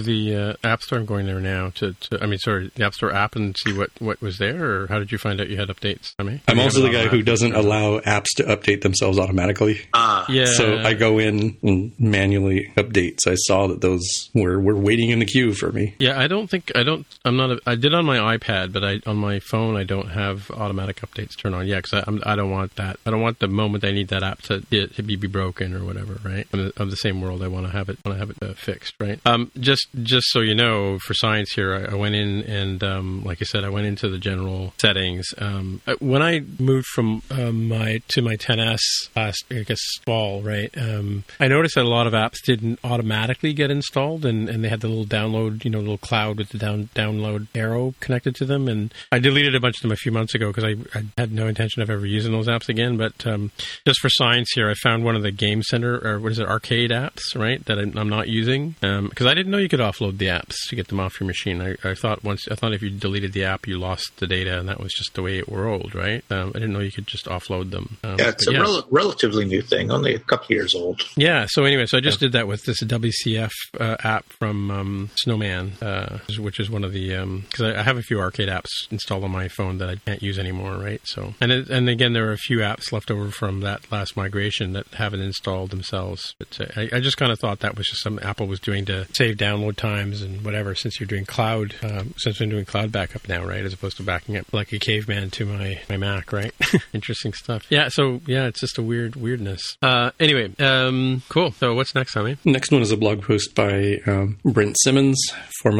the uh, App Store? I'm going there now to, to. I mean, sorry, the App Store app and see what what was there, or how did you find out you had updates? I mean, I'm also the guy who doesn't allow apps to update themselves automatically. Ah, yeah. So I go in and manually update. So I saw that those were were waiting in the queue for me. Yeah, I don't think I don't. I'm not. A, I did on my iPad, but I on my phone I don't have automatic updates turned on yet because I, I don't want that. I don't want the moment I need that app to to be, be broken or whatever. Right? The, of the same world, I want to have it. Want to have it uh, fixed. Right? Um, just just so you know, for science here, I, I went in and um, like I said, I went into the general settings. Um, uh, when I moved from um, my to my 10s last, I guess fall, right? Um, I noticed that a lot of apps didn't automatically get installed, and, and they had the little download, you know, little cloud with the down download arrow connected to them, and I deleted a bunch of them a few months ago because I, I, had no intention of ever using those apps again. But um, just for science here, I found one of the Game Center or what is it, arcade apps, right? That I'm, I'm not using because um, I didn't know you could offload the apps to get them off your machine. I, I, thought once I thought if you deleted the app, you lost the data, and that was just the way it rolled, right? Um, I didn't know you could just offload them. Um, yeah, it's a yeah. Rel- relatively new thing, only a couple years old. Yeah. So anyway, so I just did that with this WCF uh, app from um, Snowman, uh, which is one of the because um, I, have a few arcade apps installed on my phone that I can't use anymore, right? So and it, and again, there are a few apps left over from that last migration that haven't installed themselves. But uh, I, I, just kind of thought that was just something Apple was doing to save download times and whatever. Since you're doing cloud, um, since I'm doing cloud backup now, right, as opposed to backing up like a caveman to my my Mac, right? [laughs] Interesting stuff. Yeah. So yeah, it's just a weird weirdness. Uh, anyway, um, cool. So what's next, Tommy? Next one is a blog post by um, Brent Simmons,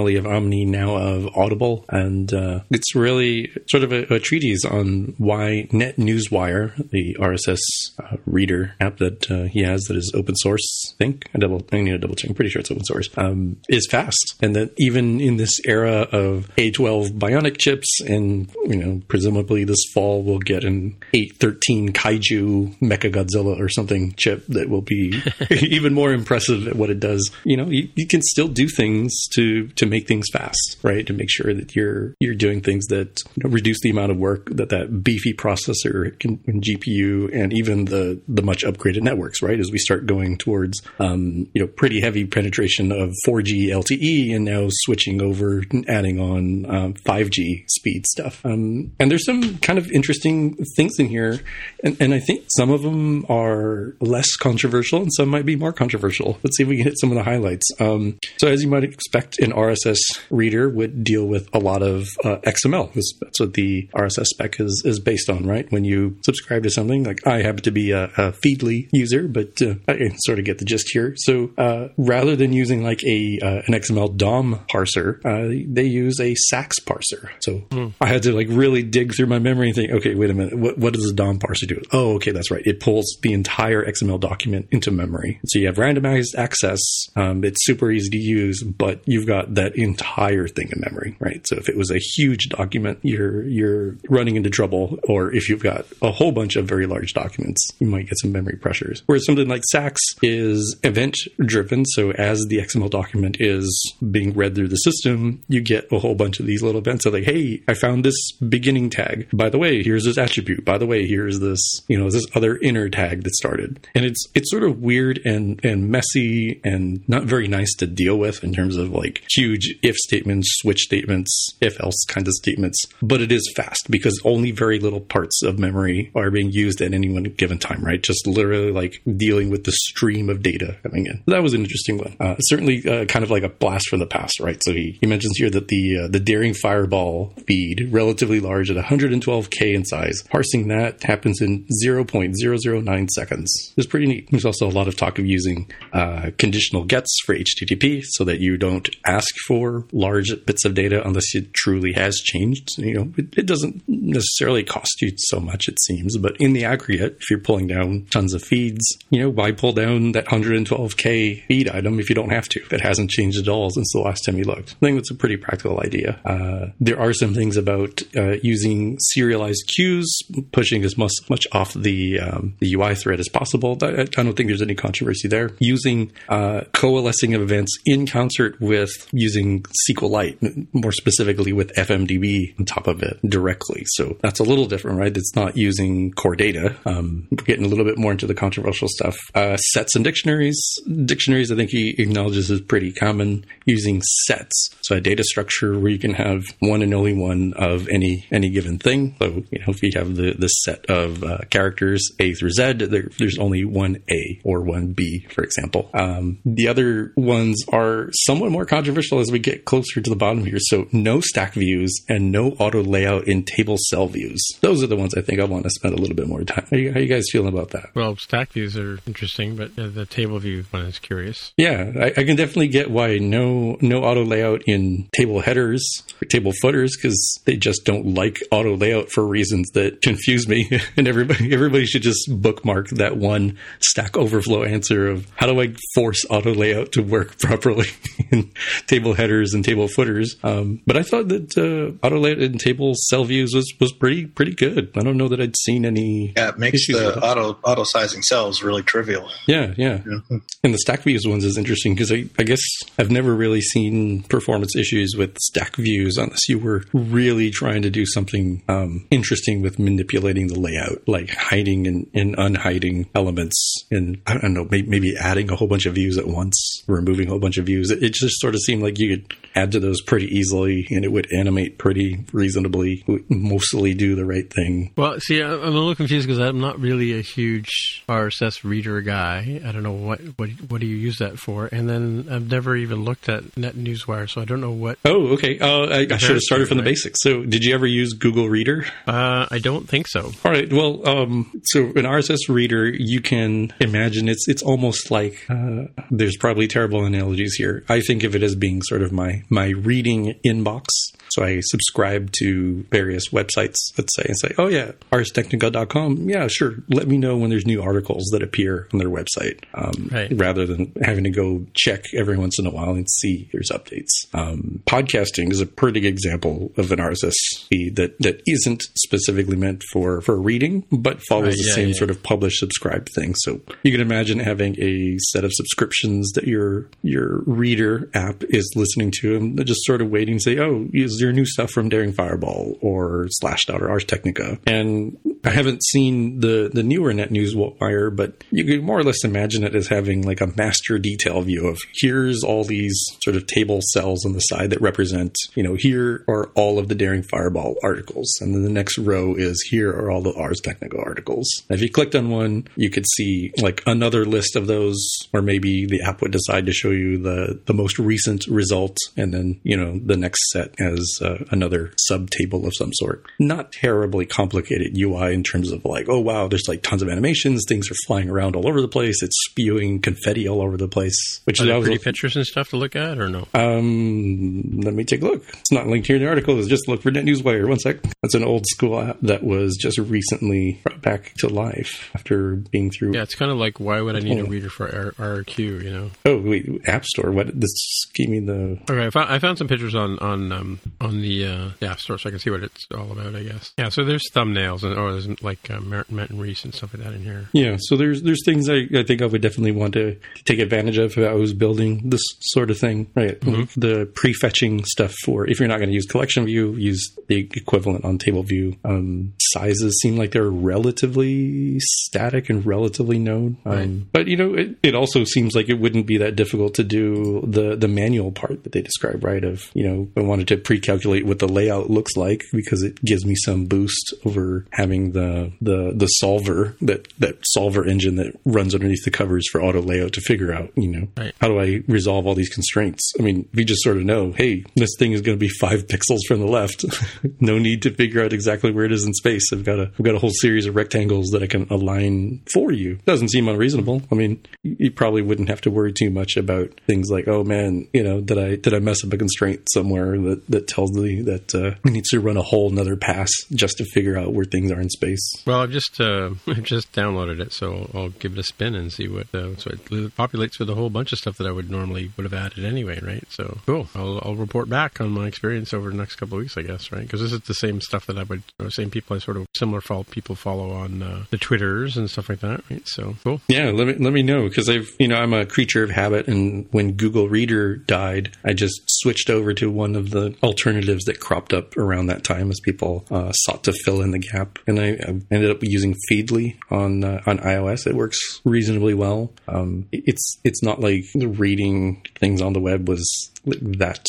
formerly of Omni, now of Audible, and uh, it's really sort of a, a, treatise on why NetNewsWire, the RSS uh, reader app that uh, he has that is open source, I think I double I need to double check. I'm pretty sure it's open source. Um, is fast, and that even in this era of A12 Bionic chips, and you know presumably this fall we'll get an 813 Kaiju Mecha Godzilla or something chip that will be [laughs] even more impressive at what it does. You know, you, you can still do things to to make things fast, right? To make sure that you're you're doing things that you know, reduce the amount of work that that beefy processor can, and GPU and even the the much upgraded networks, right? As we start going towards um, you know pretty heavy penetration of 4G LTE and now switching over and adding on um, 5G speed stuff. Um, and there's some kind of interesting things in here, and, and I think some of them are less controversial and some might be more controversial. Let's see if we can hit some of the highlights. Um, so as you might expect, an RSS reader would deal with a lot of uh, XML. That's what the RSS spec is, is based on, right? When you subscribe to something, like I happen to be a, a Feedly user, but uh, I sort of get the gist here. So uh, rather than using like a uh, an XML DOM parser, uh, they use a SAX parser. So mm. I had to like really dig through my memory and think, okay, wait a minute, what, what does a DOM parser do? Oh, okay, that's right. It pulls the entire XML document into memory. So you have randomized access. Um, it's super easy to use, but you've got that entire thing in memory, right? So if it was a huge document, you're you're running into trouble. Or if you've got a whole bunch of very large documents, you might get some memory pressures. Whereas something like SAX is event driven. So as the XML document is being read through the system, you get a whole bunch of these little events. So like, hey, I found this beginning tag. By the way, here's this attribute. By the way, here's this, you know, this other inner tag that started. And it's it's sort of weird and and messy and not very nice to deal with in terms of like huge if statements, switch statements, if else kind of statements. But it is fast because only very little parts of memory are being used at any one given time, right? Just literally like dealing with the stream of data coming in. That was an interesting one. Uh, certainly uh, kind of like a blast from the past, right? So he, he mentions here that the uh, the Daring Fireball feed, relatively large at 112k in size, parsing that happens in 0.009 seconds. It's pretty neat. There's also a lot of talk of using uh, conditional gets for HTTP so that you don't ask for large bits of data unless it truly has changed. You know, it, it doesn't necessarily cost you so much, it seems, but in the aggregate, if you're pulling down tons of feeds, you know, why pull down that 112k feed item if you don't have to? It hasn't changed at all since the last time you looked. I think that's a pretty practical idea. Uh, there are some things about uh, using serialized queues, pushing as much, much off the um, the UI thread as possible. I, I, don't think there's any controversy there. Using uh, coalescing of events in concert with using SQLite, more specifically with FMDB on top of it directly. So that's a little different, right? It's not using core data. Um, we're getting a little bit more into the controversial stuff. Uh, sets and dictionaries. Dictionaries, I think he acknowledges is pretty common. Using sets, so a data structure where you can have one and only one of any any given thing. So you know, if you have the the set of uh, characters A through Z, there, there's only one A or one B, for example. Um, the other ones are somewhat more controversial as we get closer to the bottom here. So no stack views and no auto layout in table cell views. Those are the ones I think I want to spend a little bit more time. How are you, how are you guys feeling about that? Well, stack views are interesting, but the table view one is curious. Yeah, I, I, can definitely get why no no auto layout in table headers or table footers because they just don't like auto layout for reasons that confuse me. [laughs] and everybody everybody should just bookmark that one Stack Overflow answer of how do I force auto layout to work [laughs] properly in table table headers and table footers. Um, but I thought that uh, auto layout and table cell views was, was pretty pretty good. I don't know that I'd seen any. Yeah, it makes the auto auto sizing cells really trivial. Yeah, yeah, yeah. And the stack views ones is interesting because I, I guess I've never really seen performance issues with stack views unless you were really trying to do something um, interesting with manipulating the layout, like hiding and, and unhiding elements, and I don't know, maybe, maybe adding a whole bunch of views at once, removing a whole bunch of views. It, it just sort of seemed like you could add to those pretty easily, and it would animate pretty reasonably. mostly do the right thing. Well, see, I'm a little confused because I'm not really a huge RSS reader guy. I don't know what what what do you use that for, and then I've never even looked at NetNewsWire, so I don't know what. Oh, okay. Uh, I, I should have started from the basics. So, did you ever use Google Reader? Uh, I don't think so. All right. Well, um, so an RSS reader, you can imagine it's it's almost like uh, there's probably terrible analogies here. I think of it as being sort of my my reading inbox. So I subscribe to various websites, let's say, and say, oh, yeah, arstechnica.com. Yeah, sure. Let me know when there's new articles that appear on their website um, right. rather than having to go check every once in a while and see there's updates. Um, podcasting is a pretty good example of an RSS feed that, that isn't specifically meant for, for reading, but follows right, the yeah, same yeah. sort of publish subscribe thing. So you can imagine having a set of subscriptions that your your reader app is listening to and just sort of waiting to say, oh, is there new stuff from Daring Fireball or Slashdot or Ars Technica? And I haven't seen the the newer NetNewsWire, but you could more or less imagine it as having like a master detail view of here's all these sort of table cells on the side that represent, you know, here are all of the Daring Fireball articles, and then the next row is here are all the Ars Technica articles. if you clicked on one, you could see like another list of those, or maybe the app would decide to show you the the most recent result, and then you know the next set as uh, another sub table of some sort. Not terribly complicated UI in terms of like, oh wow, there's like tons of animations, things are flying around all over the place, it's spewing confetti all over the place. Which are is pretty pictures and stuff to look at, or no? Um, let me take a look. It's not linked here in the article. It's just look for NetNewsWire. One sec. That's an old school app that was just recently brought back to life after being through. Yeah, it's kind of like why would I need a reader for RQ? You know? Oh wait, App Store. What? This gave me the. Okay, I found, I found some pictures on on um, on the, uh, the App Store, so I can see what it's all about. I guess. Yeah. So there's thumbnails and oh, there's like uh, Merton Reese and stuff like that in here. Yeah. So there's there's things I, I think I would definitely want to take advantage of if I was building this sort of thing. Right. Mm-hmm. The prefetching stuff for if you're not going to use collection view, use the equivalent on table view. Um, sizes seem like they're relatively static and relatively known. Um, right. But you know, it, it also seems like it wouldn't be that difficult to do the the manual part that they describe. Right. Of you know, I wanted to pre-calculate what the layout looks like because it gives me some boost over having the the the solver that that solver engine that runs underneath the covers for auto layout to figure out you know right. how do I resolve all these constraints. I mean, we just sort of know, hey, this thing is going to be five [laughs] pixels from the left. [laughs] no need to figure out exactly where it is in space. I've got a I've got a whole series of rectangles that I can align for you. Doesn't seem unreasonable. I mean, you probably wouldn't have to worry too much about things like, oh man, you know, did I did I mess up a constraint somewhere that that tells me that uh, it needs to run a whole another pass just to figure out where things are in space. Well, I've just uh, [laughs] I've just downloaded it, so I'll give it a spin and see what. Uh, so it populates with a whole bunch of stuff that I would normally would have added anyway, right? So cool. I'll, I'll report back on my experience over the next couple of weeks, I guess, right? Because this is the same stuff that I would, the same people I sort of similar follow, people follow on uh, the Twitters and stuff like that, right? So cool. Yeah, let me let me know because I've you know I'm a creature of habit, and when Google Reader died, I just switched over to one of the alternatives that cropped up around that time as people uh, sought to fill in the gap, and I, I ended up using Feedly on uh, on iOS. It works reasonably well. Um, it's it's not like reading things on the web was that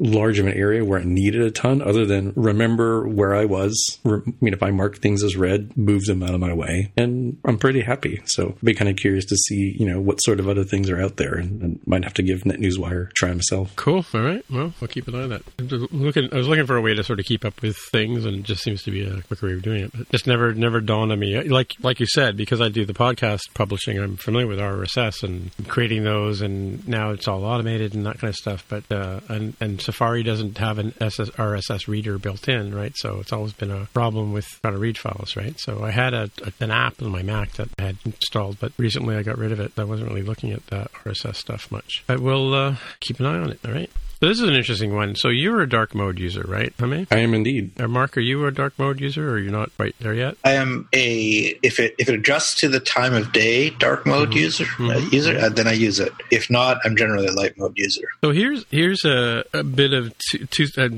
large of an area where I needed a ton, other than remember where I was. I mean, if I mark things as red, move them out of my way, and I'm pretty happy. So I'd be kind of curious to see, you know, what sort of other things are out there, and, and might have to give NetNewsWire try myself. Cool. All right. Well, I'll keep an eye on that. Looking, I was looking for a way to sort of keep up with things, and it just seems to be a quicker way of doing it. But just never, never dawned on me. Like, like you said, because I do the podcast publishing, I'm familiar with RSS and creating those, and now it's all automated and that kind of stuff. But uh, and and Safari doesn't have an SS, RSS reader built in, right? So it's always been a problem with trying to read files, right? So I had a, a, an app on my Mac that I had installed, but recently I got rid of it. I wasn't really looking at that RSS stuff much. But we'll uh, keep an eye on it, all right? So this is an interesting one. So you're a dark mode user, right? I mean, I am indeed. Uh, Mark, are you a dark mode user, or you're not quite there yet? I am a if it if it adjusts to the time of day dark mode mm-hmm. user uh, mm-hmm. user, uh, then I use it. If not, I'm generally a light mode user. So here's here's a, a bit of two, two, uh,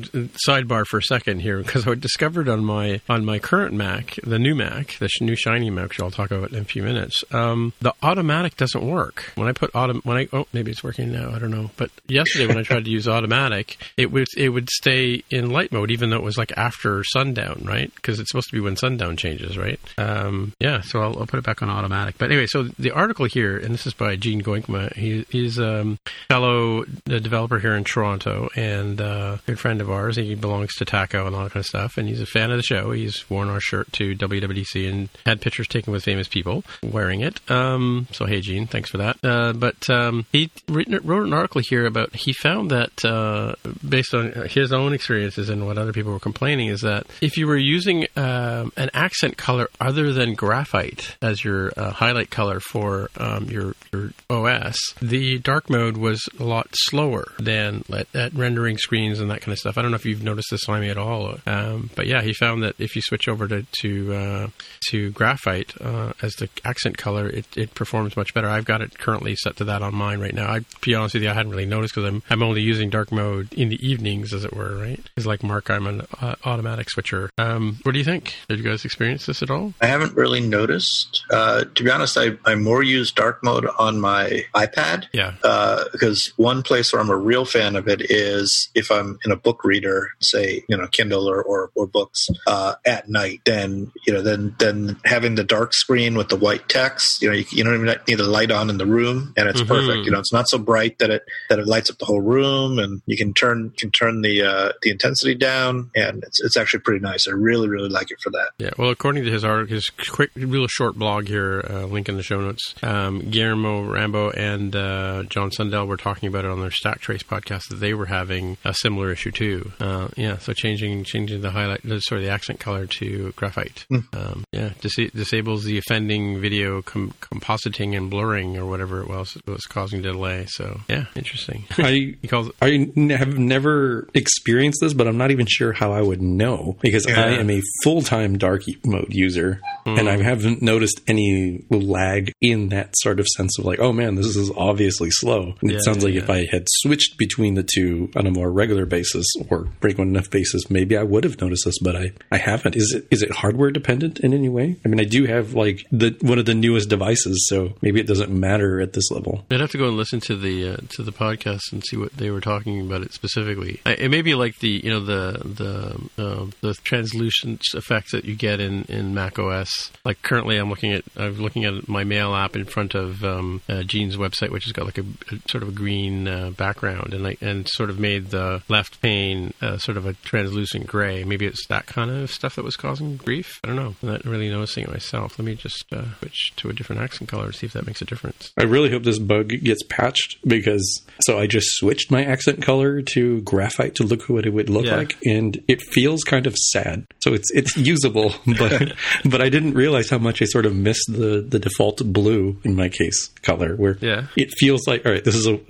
sidebar for a second here because I discovered on my on my current Mac, the new Mac, the new shiny Mac, which I'll talk about in a few minutes. Um, the automatic doesn't work when I put auto when I oh maybe it's working now I don't know. But yesterday when I tried to use automatic, it would it would stay in light mode even though it was like after sundown, right? Because it's supposed to be when sundown changes, right? Um, yeah, so I'll, I'll, put it back on automatic. But anyway, so the article here, and this is by Gene Goykhman. He, he's a um, fellow developer here in Toronto and uh, good friend of ours. He belongs to TACO and all that kind of stuff, and he's a fan of the show. He's worn our shirt to WWDC and had pictures taken with famous people wearing it. Um, so hey, Gene, thanks for that. Uh, but um, he wrote an article here about he found that uh, based on his own experiences and what other people were complaining is that if you were using um, an accent color other than graphite as your uh, highlight color for um, your your OS, the dark mode was a lot slower than at, at, rendering screens and that kind of stuff. I don't know if you've noticed this, Slimy, at all, um, but yeah, he found that if you switch over to to, uh, to graphite uh, as the accent color, it, it performs much better. I've got it currently set to that on mine right now. I'd be honest with you, I hadn't really noticed because I'm I'm only using dark mode in the evenings, as it were, right? Because like Mark, I'm an uh, automatic switcher. Um, what do you think? Did you guys experience this at all? I haven't really noticed. Uh, to be honest, I, I more use dark mode on my iPad. Yeah. Uh, because one place where I'm a real fan of it is if I'm in a book reader, say you know Kindle or or, or books uh, at night, then you know then then having the dark screen with the white text, you know you, you don't even need a light on in the room, and it's mm-hmm. perfect. You know it's not so bright that it that it lights up the whole room, and you can turn can turn the uh, the intensity down, and it's it's actually pretty nice. I really really like it for that. Yeah. Well, according to his article, his quick, real short blog here, uh, link in the show notes. Um, Guilherme Rambo and uh, John Sundell were talking about it on their Stack Trace podcast that they were having a similar issue too. Uh, yeah. So changing changing the highlight, sorry, the accent color to graphite. Mm. Um, yeah. Dis- disables the offending video com- compositing and blurring or whatever it was was causing delay. So yeah, interesting. I [laughs] calls, I have never experienced this, but I'm not even sure how I would know because yeah. I am a full time dark mode user, mm. and I haven't noticed any lag in that sort of sense of like, oh man, this is obviously slow. And yeah, it sounds yeah, like if I had switched between the two on a more regular basis or frequent enough basis, maybe I would have noticed this, but I, I haven't. Is it is it hardware dependent in any way? I mean, I do have like the one of the newest devices, so maybe it doesn't matter at this level. I'd have to go and listen to the uh, to the podcast and see what they were talking about it specifically. It may be like the you know the the uh, the translucent effects that you get in in Mac OS. Like currently, I'm looking at I'm looking at my Mail app in front of um, uh, Gene's website, which has got like a, a sort of a green uh, background, and like and sort of made the left pane uh, sort of a translucent gray. Maybe it's that kind of stuff that was causing grief. I don't know. I'm not really noticing it myself. Let me just uh, switch to a different accent color and see if that makes a difference. I really hope this bug gets patched because so I just switched my accent color to graphite to look what it would look yeah. like, and it feels kind of sad. So it's it's usable, [laughs] but [laughs] but I didn't realize how much I sort of missed the the default blue in my case color, where yeah. it feels like all right. This is a,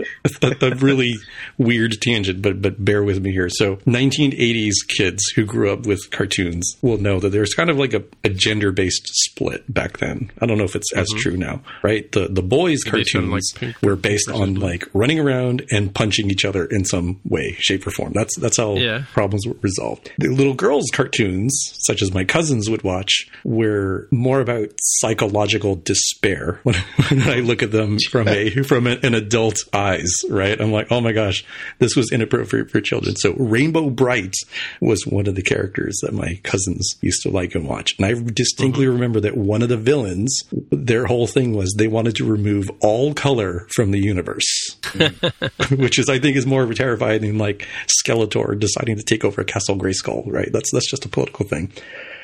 a, a really weird tangent, but but bear with me here. So 1980s kids who grew up with cartoons will know that there's kind of like a, a gender based split back then. I don't know if it's mm-hmm. as true now, right? The the boys cartoons like were based on like running around and punching each other in some way, shape, or form. That's that's how yeah. problems were resolved. The little girls' cartoons, such as my cousins would watch, were more about psychological despair. [laughs] When, when I look at them from a from an adult eyes, right? I'm like, oh my gosh, this was inappropriate for children. So Rainbow Brite was one of the characters that my cousins used to like and watch, and I distinctly mm-hmm. remember that one of the villains, their whole thing was they wanted to remove all color from the universe, [laughs] [laughs] which is I think is more terrifying than like Skeletor deciding to take over Castle Grayskull, right? That's that's just a political thing.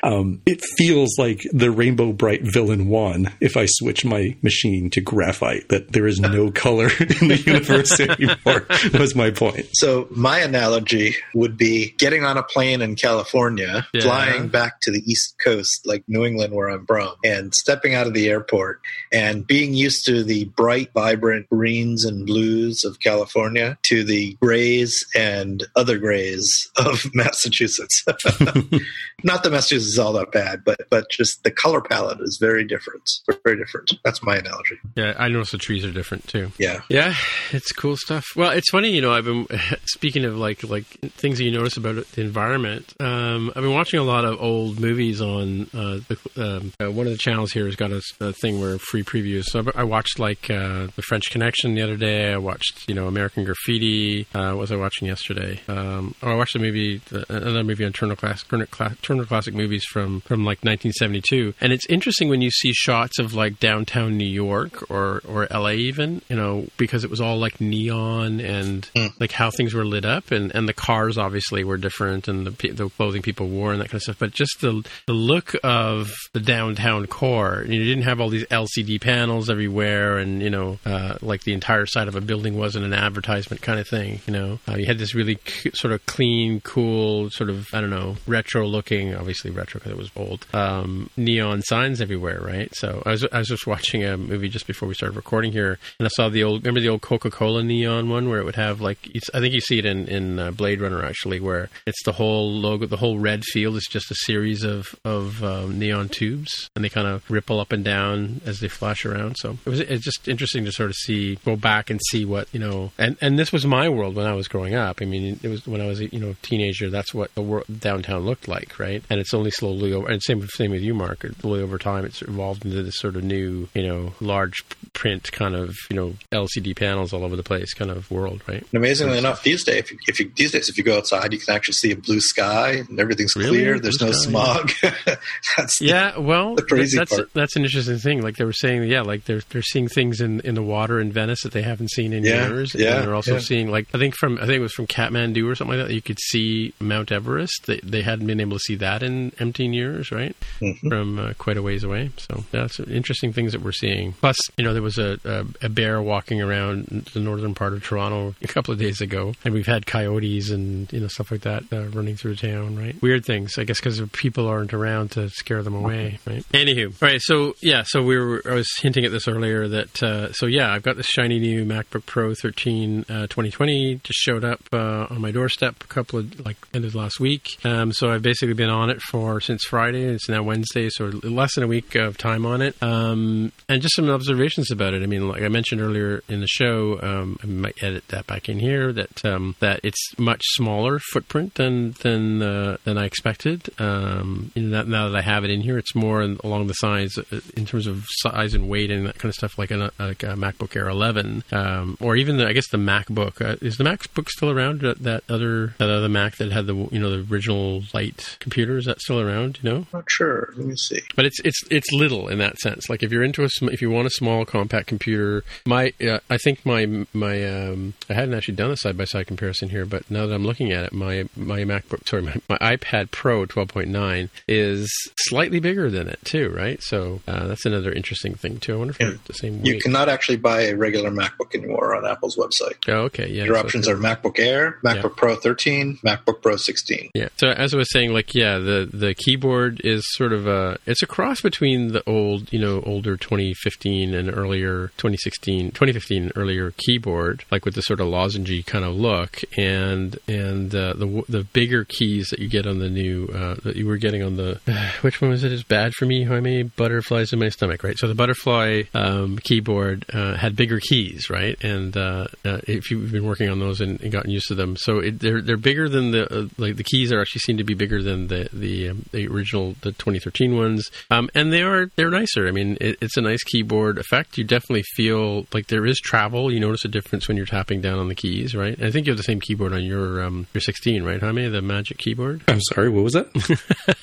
Um, it feels like the Rainbow Brite villain won if I switch my machine to graphite. That there is no [laughs] color in the universe anymore. Was my point. So my analogy would be getting on a plane in California, yeah. flying back to the East Coast, like New England, where I'm from, and stepping out of the airport and being used to the bright, vibrant greens and blues of California to the grays and other grays of [laughs] Massachusetts. [laughs] Not that Massachusetts is all that bad, but but just the color palette is very different. Very different. That's my analogy. Yeah, I notice the trees are different too. Yeah, yeah, it's cool stuff. Well, it's funny, you know. I've been [laughs] speaking of like like things that you notice about the environment. Um, I've been watching a lot of old movies on uh, the, um, uh, one of the channels here has got a, a thing where free previews. So I watched like uh, the French Connection the other day. I watched you know American Graffiti. Uh, what was I watching yesterday? Um, oh, I watched a movie, another movie on Turner Classic, Turner, Turner Classic Movies from from like 1972. And it's interesting when you see shots of like downtown New York or or LA even, you know, because it was all like neon and mm. like how things were lit up and and the cars obviously were different and the the clothing people wore and that kind of stuff. But just the the look of the downtown core, you didn't have all these LCD panels everywhere and you know uh, like the entire side of a building wasn't an advertisement kind of thing. You know, uh, you had this really c- sort of clean, cool, sort of I don't know, retro looking, obviously retro because it was old, um, neon signs everywhere, right? So I was I was just watching a movie just before we started recording here, and I saw the old remember the old Coca Cola neon one where it would have like I think you see it in in uh, Blade Runner actually, where it's the whole logo, the whole red field is just a series of of um, neon tubes, and they kind of ripple up and down as they flash around. So it was it's just interesting to sort of see go back and see what you know, and and this was my world when I was growing up. I mean, it was when I was you know teenager. That's what the world downtown looked like, right? And it's only slowly over. And same same with you, Mark. Slowly over time, it's evolved into this sort of new, you know, large print kind of you know LCD panels all over the place kind of world, right? And amazingly enough, these days, if you, if you, these days if you go outside, you can actually see a blue sky and everything's really? clear. There's blue no sky, smog. [laughs] that's yeah. Well, the crazy that's, part. That's an interesting thing. Like they were saying, yeah, like they're they're seeing things in in the water in Venice that they haven't seen in yeah, years. Yeah, and they're also yeah. seeing like I think from I think it was from Kathmandu or something like that. You could see Mount Everest. They they hadn't been able to see that in empteen years, right? Mm-hmm. From uh, quite a ways away. So it's interesting things that we're seeing. Plus, you know, there was a, a, a bear walking around the northern part of Toronto a couple of days ago, and we've had coyotes and you know stuff like that uh, running through town. Right, weird things. I guess because people aren't around to scare them away. Right. Anywho, all right. So yeah, so we were. I was hinting at this earlier that uh, so yeah, I've got this shiny new MacBook Pro 13 uh, 2020 just showed up uh, on my doorstep a couple of like end of last week. Um, so I've basically been on it for since Friday. It's now Wednesday, so less than a week of time on it. Um, and just some observations about it. I mean, like I mentioned earlier in the show, um, I might edit that back in here that um, that it's much smaller footprint than than uh, than I expected. Um, know, now that I have it in here, it's more along the sides uh, in terms of size and weight and that kind of stuff, like a, like a MacBook Air 11, um, or even the, I guess the MacBook. Uh, is the MacBook still around? That other that other Mac that had the you know the original light computer is that still around? You know, not sure. Let me see. But it's it's it's little in that sense. Like if you're into a if you want a small compact computer, my uh, I think my my um, I hadn't actually done a side by side comparison here, but now that I'm looking at it, my my MacBook sorry my, my iPad Pro 12.9 is slightly bigger than it too, right? So uh, that's another interesting thing too. I wonder if yeah. the same. Weight. You cannot actually buy a regular MacBook anymore on Apple's website. Oh, okay, yeah. Your so options are MacBook Air, MacBook yeah. Pro 13, MacBook Pro 16. Yeah. So as I was saying, like yeah, the the keyboard is sort of a it's a cross between the old you know older 2015 and earlier 2016 2015 earlier keyboard, like with the sort of lozengey kind of look, and and uh, the the bigger keys that you get on the new uh, that you were getting on the [sighs] which one was it? Is bad for me? Jaime butterflies in my stomach, right? So the butterfly um, keyboard uh, had bigger keys, right? And uh, uh, if you've been working on those and, and gotten used to them, so it, they're they're bigger than the uh, like the keys are actually seem to be bigger than the the, um, the original the 2013 ones, um, and they are they're nicer. I mean, it, it's a nice keyboard effect. You definitely feel like there is travel. You notice a difference when you're tapping down on the keys, right? And I think you have the same keyboard on your um, your 16, right, Jaime? The Magic keyboard. I'm sorry, what was that?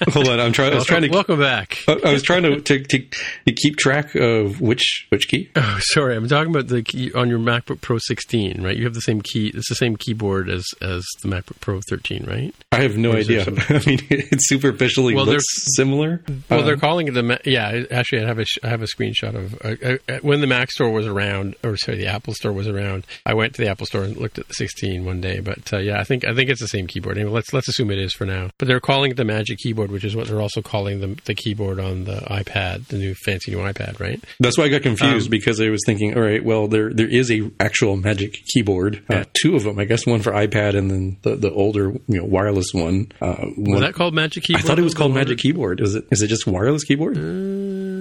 [laughs] Hold on, I'm trying. I was trying to welcome back. I, was trying to, to, to, to keep track of which which key. Oh, sorry, I'm talking about the key on your MacBook Pro 16, right? You have the same key. It's the same keyboard as as the MacBook Pro 13, right? I have no idea. [laughs] I mean, it's superficial especially well, looks similar. Well, uh, they're calling it the yeah. Actually, I have a I have a screenshot of uh, uh, when the Mac store was around, or sorry, the Apple store was around. I went to the Apple store and looked at the 16 one day, but uh, yeah, I think I think it's the same keyboard. Anyway, let's let's assume it is for now. But they're calling it the Magic Keyboard, which is what they're also calling the the keyboard on the iPad, the new fancy new iPad, right? That's why I got confused um, because I was thinking, all right, well, there there is a actual Magic Keyboard, uh, yeah. two of them, I guess, one for iPad and then the, the older you know wireless one. Uh, was that called Magic Keyboard? I thought it was called Magic Keyboard. Is it is it just wireless keyboard? Uh,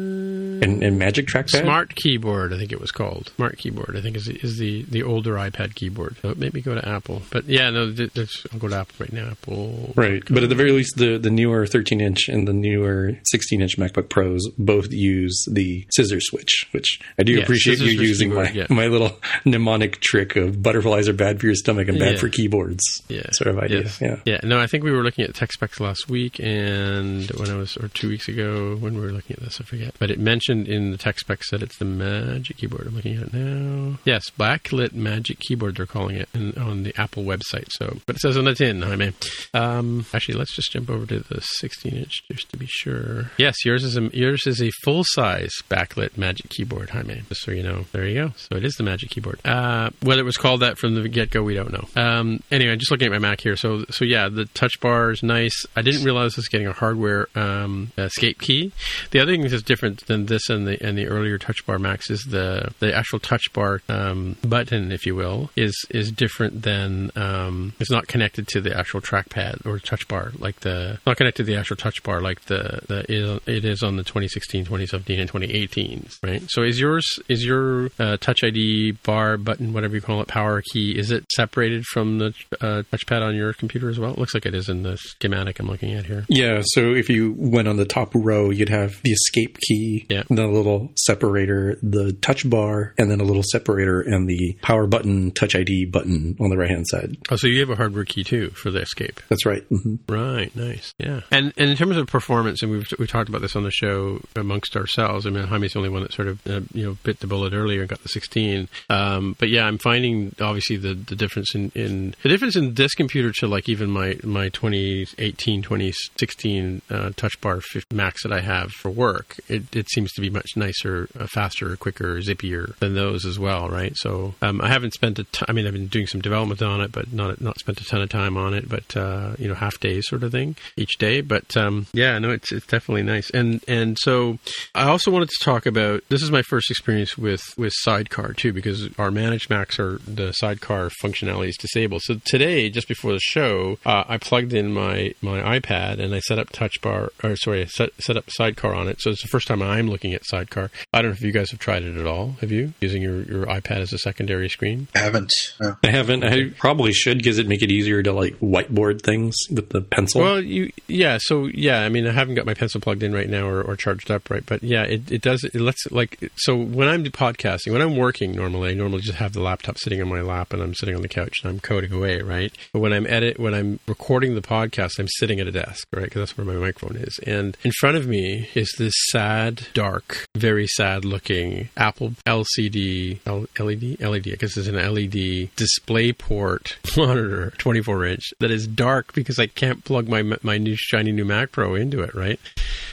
Mm-hmm. and, and Magic Trackpad? Smart Keyboard, I think it was called. Smart Keyboard, I think is is the, the older iPad keyboard. So maybe go to Apple. But yeah, no, I'll go to Apple right now. Apple. Right, but at the very least, the the newer 13 inch and the newer 16 inch MacBook Pros both use the scissor switch, which I do appreciate you using keyboard, my yeah. my little [laughs] mnemonic trick of butterflies are bad for your stomach and bad yeah. for keyboards. Yeah, sort of idea. Yes. Yeah, yeah. No, I think we were looking at tech specs last week, and when I was or two weeks ago when we were looking at this, I forget, but it mentioned in the tech specs that it's the Magic Keyboard. I'm looking at it now. Yes, backlit Magic Keyboard. They're calling it in, on the Apple website. So, but it says on the tin. I mean, um, actually, let's just jump over to the 16 inch just to be sure. Yes, yours is a yours is a full size backlit Magic Keyboard. Jaime, just so you know. There you go. So it is the Magic Keyboard. Uh, whether it was called that from the get go, we don't know. Um, anyway, just looking at my Mac here. So, so yeah, the touch bar is nice. I didn't realize this was getting a hardware um, escape key. The other thing that's different than this and the and the earlier touch bar Macs is the the actual touch bar um, button, if you will, is is different than um, it's not connected to the actual trackpad or touch bar like the not connected to the actual touch bar like the, the it is on the 2016, 2017, and 2018. Right. So is yours is your uh, Touch ID bar button, whatever you call it, power key, is it separated from the uh, touchpad on your computer as well? It looks like it is in the schematic I'm looking at here. Yeah. So if you went on the top row, you'd have the escape key, yeah. [laughs] the little separator, the touch bar, and then a little separator and the power button, touch ID button on the right hand side. Oh, so you have a hardware key too for the escape. That's right. Mm-hmm. Right. Nice. Yeah. And and in terms of performance, and we've we talked about this on the show amongst ourselves. I mean, Jaime's the only one that sort of uh, you know bit the bullet earlier and got the 16. Um, but yeah, I'm finding obviously the the difference in, in the difference in this computer to like even my my 2018 2016 uh, touch bar Macs that I have for work. It, it seems to be much nicer, uh, faster, quicker, zippier than those as well, right? So um, I haven't spent a ton, I mean, I've been doing some development on it, but not not spent a ton of time on it, but uh, you know, half days sort of thing each day. But um, yeah, no, it's it's definitely nice. And and so I also wanted to talk about this is my first experience with with Sidecar too, because our managed Macs are the Sidecar functionality is disabled. So today, just before the show, uh, I plugged in my my iPad and I set up Touch Bar, or sorry, set set up Sidecar on it. So it's the first time I'm looking at Sidecar. I don't know if you guys have tried it at all. Have you using your, your iPad as a secondary screen? I haven't. No. I haven't. I probably should because it make it easier to like whiteboard things with the pencil. Well, you yeah. So yeah, I mean, I haven't got my pencil plugged in right now or, or charged up right, but yeah, it, it does. It lets like so when I'm podcasting, when I'm working normally, I normally just have the laptop sitting on my lap and I'm sitting on the couch and I'm coding away, right? But when I'm edit, when I'm recording the podcast, I'm sitting at a desk, right? Because that's where my microphone is, and in front of me is this sad, dark, very sad looking Apple LCD, L- LED, LED. I guess it's an LED display port [laughs] monitor, 24 inch, that is dark because I can't plug my my new shiny new Mac Pro into it. Right.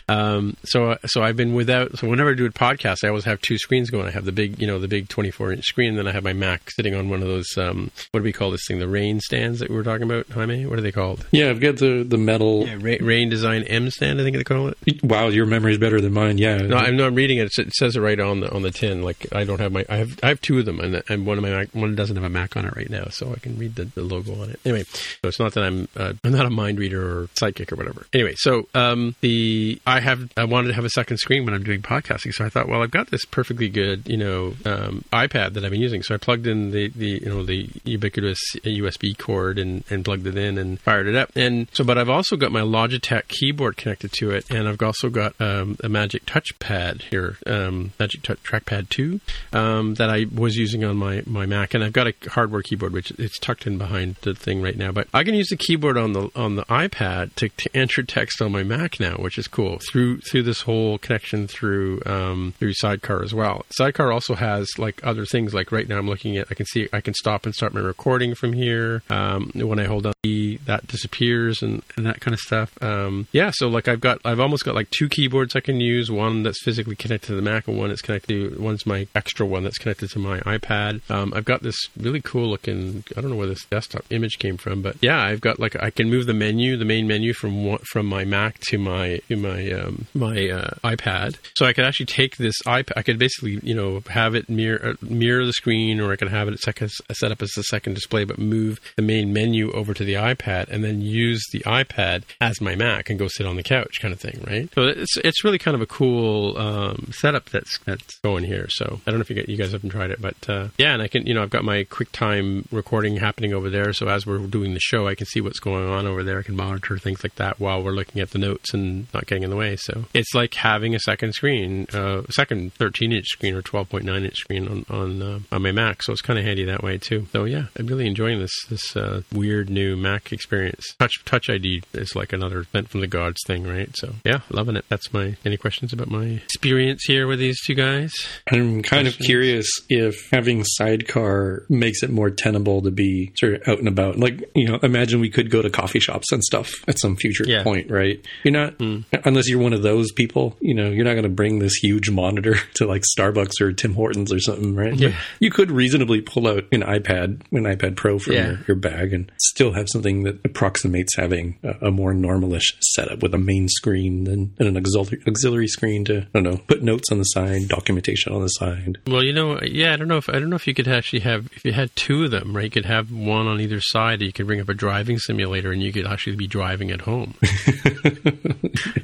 Um, so so I've been without. So whenever I do a podcast, I always have two screens going. I have the big, you know, the big 24 inch screen, and then I have my Mac sitting on one of those. Um, what do we call this thing? The rain stands that we were talking about, Jaime. What are they called? Yeah, I've got the the metal yeah, rain design mStand. I think they call it. Wow, your memory is better than mine. Yeah. No, I'm not reading it. It says it right on the on the tin. Like I don't have my I have I have two of them, and, and one of my Mac, one doesn't have a Mac on it right now, so I can read the, the logo on it. Anyway, so it's not that I'm uh, I'm not a mind reader or sidekick or whatever. Anyway, so um, the I have I wanted to have a second screen when I'm doing podcasting, so I thought, well, I've got this perfectly good you know um, iPad that I've been using, so I plugged in the the you know the ubiquitous USB cord and and plugged it in and fired it up, and so but I've also got my Logitech keyboard connected to it, and I've also got um, a Magic Touchpad here, um, Magic Touch Trackpad 2 um, that I was using on my, my Mac, and I've got a hardware keyboard which it's tucked in behind the thing right now. But I can use the keyboard on the on the iPad to, to enter text on my Mac now, which is cool. Through through this whole connection through um, through Sidecar as well. Sidecar also has like other things. Like right now, I'm looking at. I can see I can stop and start my recording from here. Um, when I hold down the that disappears and, and that kind of stuff. Um, yeah, so like I've got I've almost got like two keyboards I can use. One that's physically connected to the Mac, and one that's connected. To, one's my extra one that's connected to my iPad. Um, I've got this really cool looking. I don't know where this desktop image came from, but yeah, I've got like I can move the menu, the main menu from from my Mac to my to my um, my uh, iPad. So I could actually take this iPad. I could basically you know have it mirror uh, mirror the screen, or I could have it set, up as a second display, but move the main menu over to the iPad, and then use the iPad as my Mac and go sit on the couch, kind of thing, right? So it's it's really kind of a cool um, setup that's that's going here. So I don't know if you, get, you guys haven't tried it, but uh, yeah, and I can you know I've got my QuickTime recording happening over there. So as we're doing the show, I can see what's going on over there. I can monitor things like that while we're looking at the notes and not getting in the way. So it's like having a second screen, uh, a second 13 inch screen or 12.9 inch screen on on, uh, on my Mac. So it's kind of handy that way too. So yeah, I'm really enjoying this this uh, weird new Mac experience. Touch Touch ID is like another vent from the gods thing, right? So yeah, loving it. That's my any questions about my experience here with these two guys? I'm kind questions? of curious if having Sidecar makes it more tenable to be sort of out and about. Like you know, imagine we could go to coffee shops and stuff at some future yeah. point, right? You're not mm. unless you're one of those people. You know, you're not going to bring this huge monitor [laughs] to like Starbucks or Tim Hortons or something, right? Yeah. But you could reasonably pull out an iPad, an iPad Pro from yeah. your, your, bag, and still have something that approximates having a, a more normalish setup with a main screen and, and an auxiliary, auxiliary screen to I don't know put notes on the side, documentation on the side. Well, you know, yeah, I don't know if I don't know if you could actually have if you had two of them, right? You could have one on either side. You could bring up a driving simulator, and you could actually be driving at home [laughs]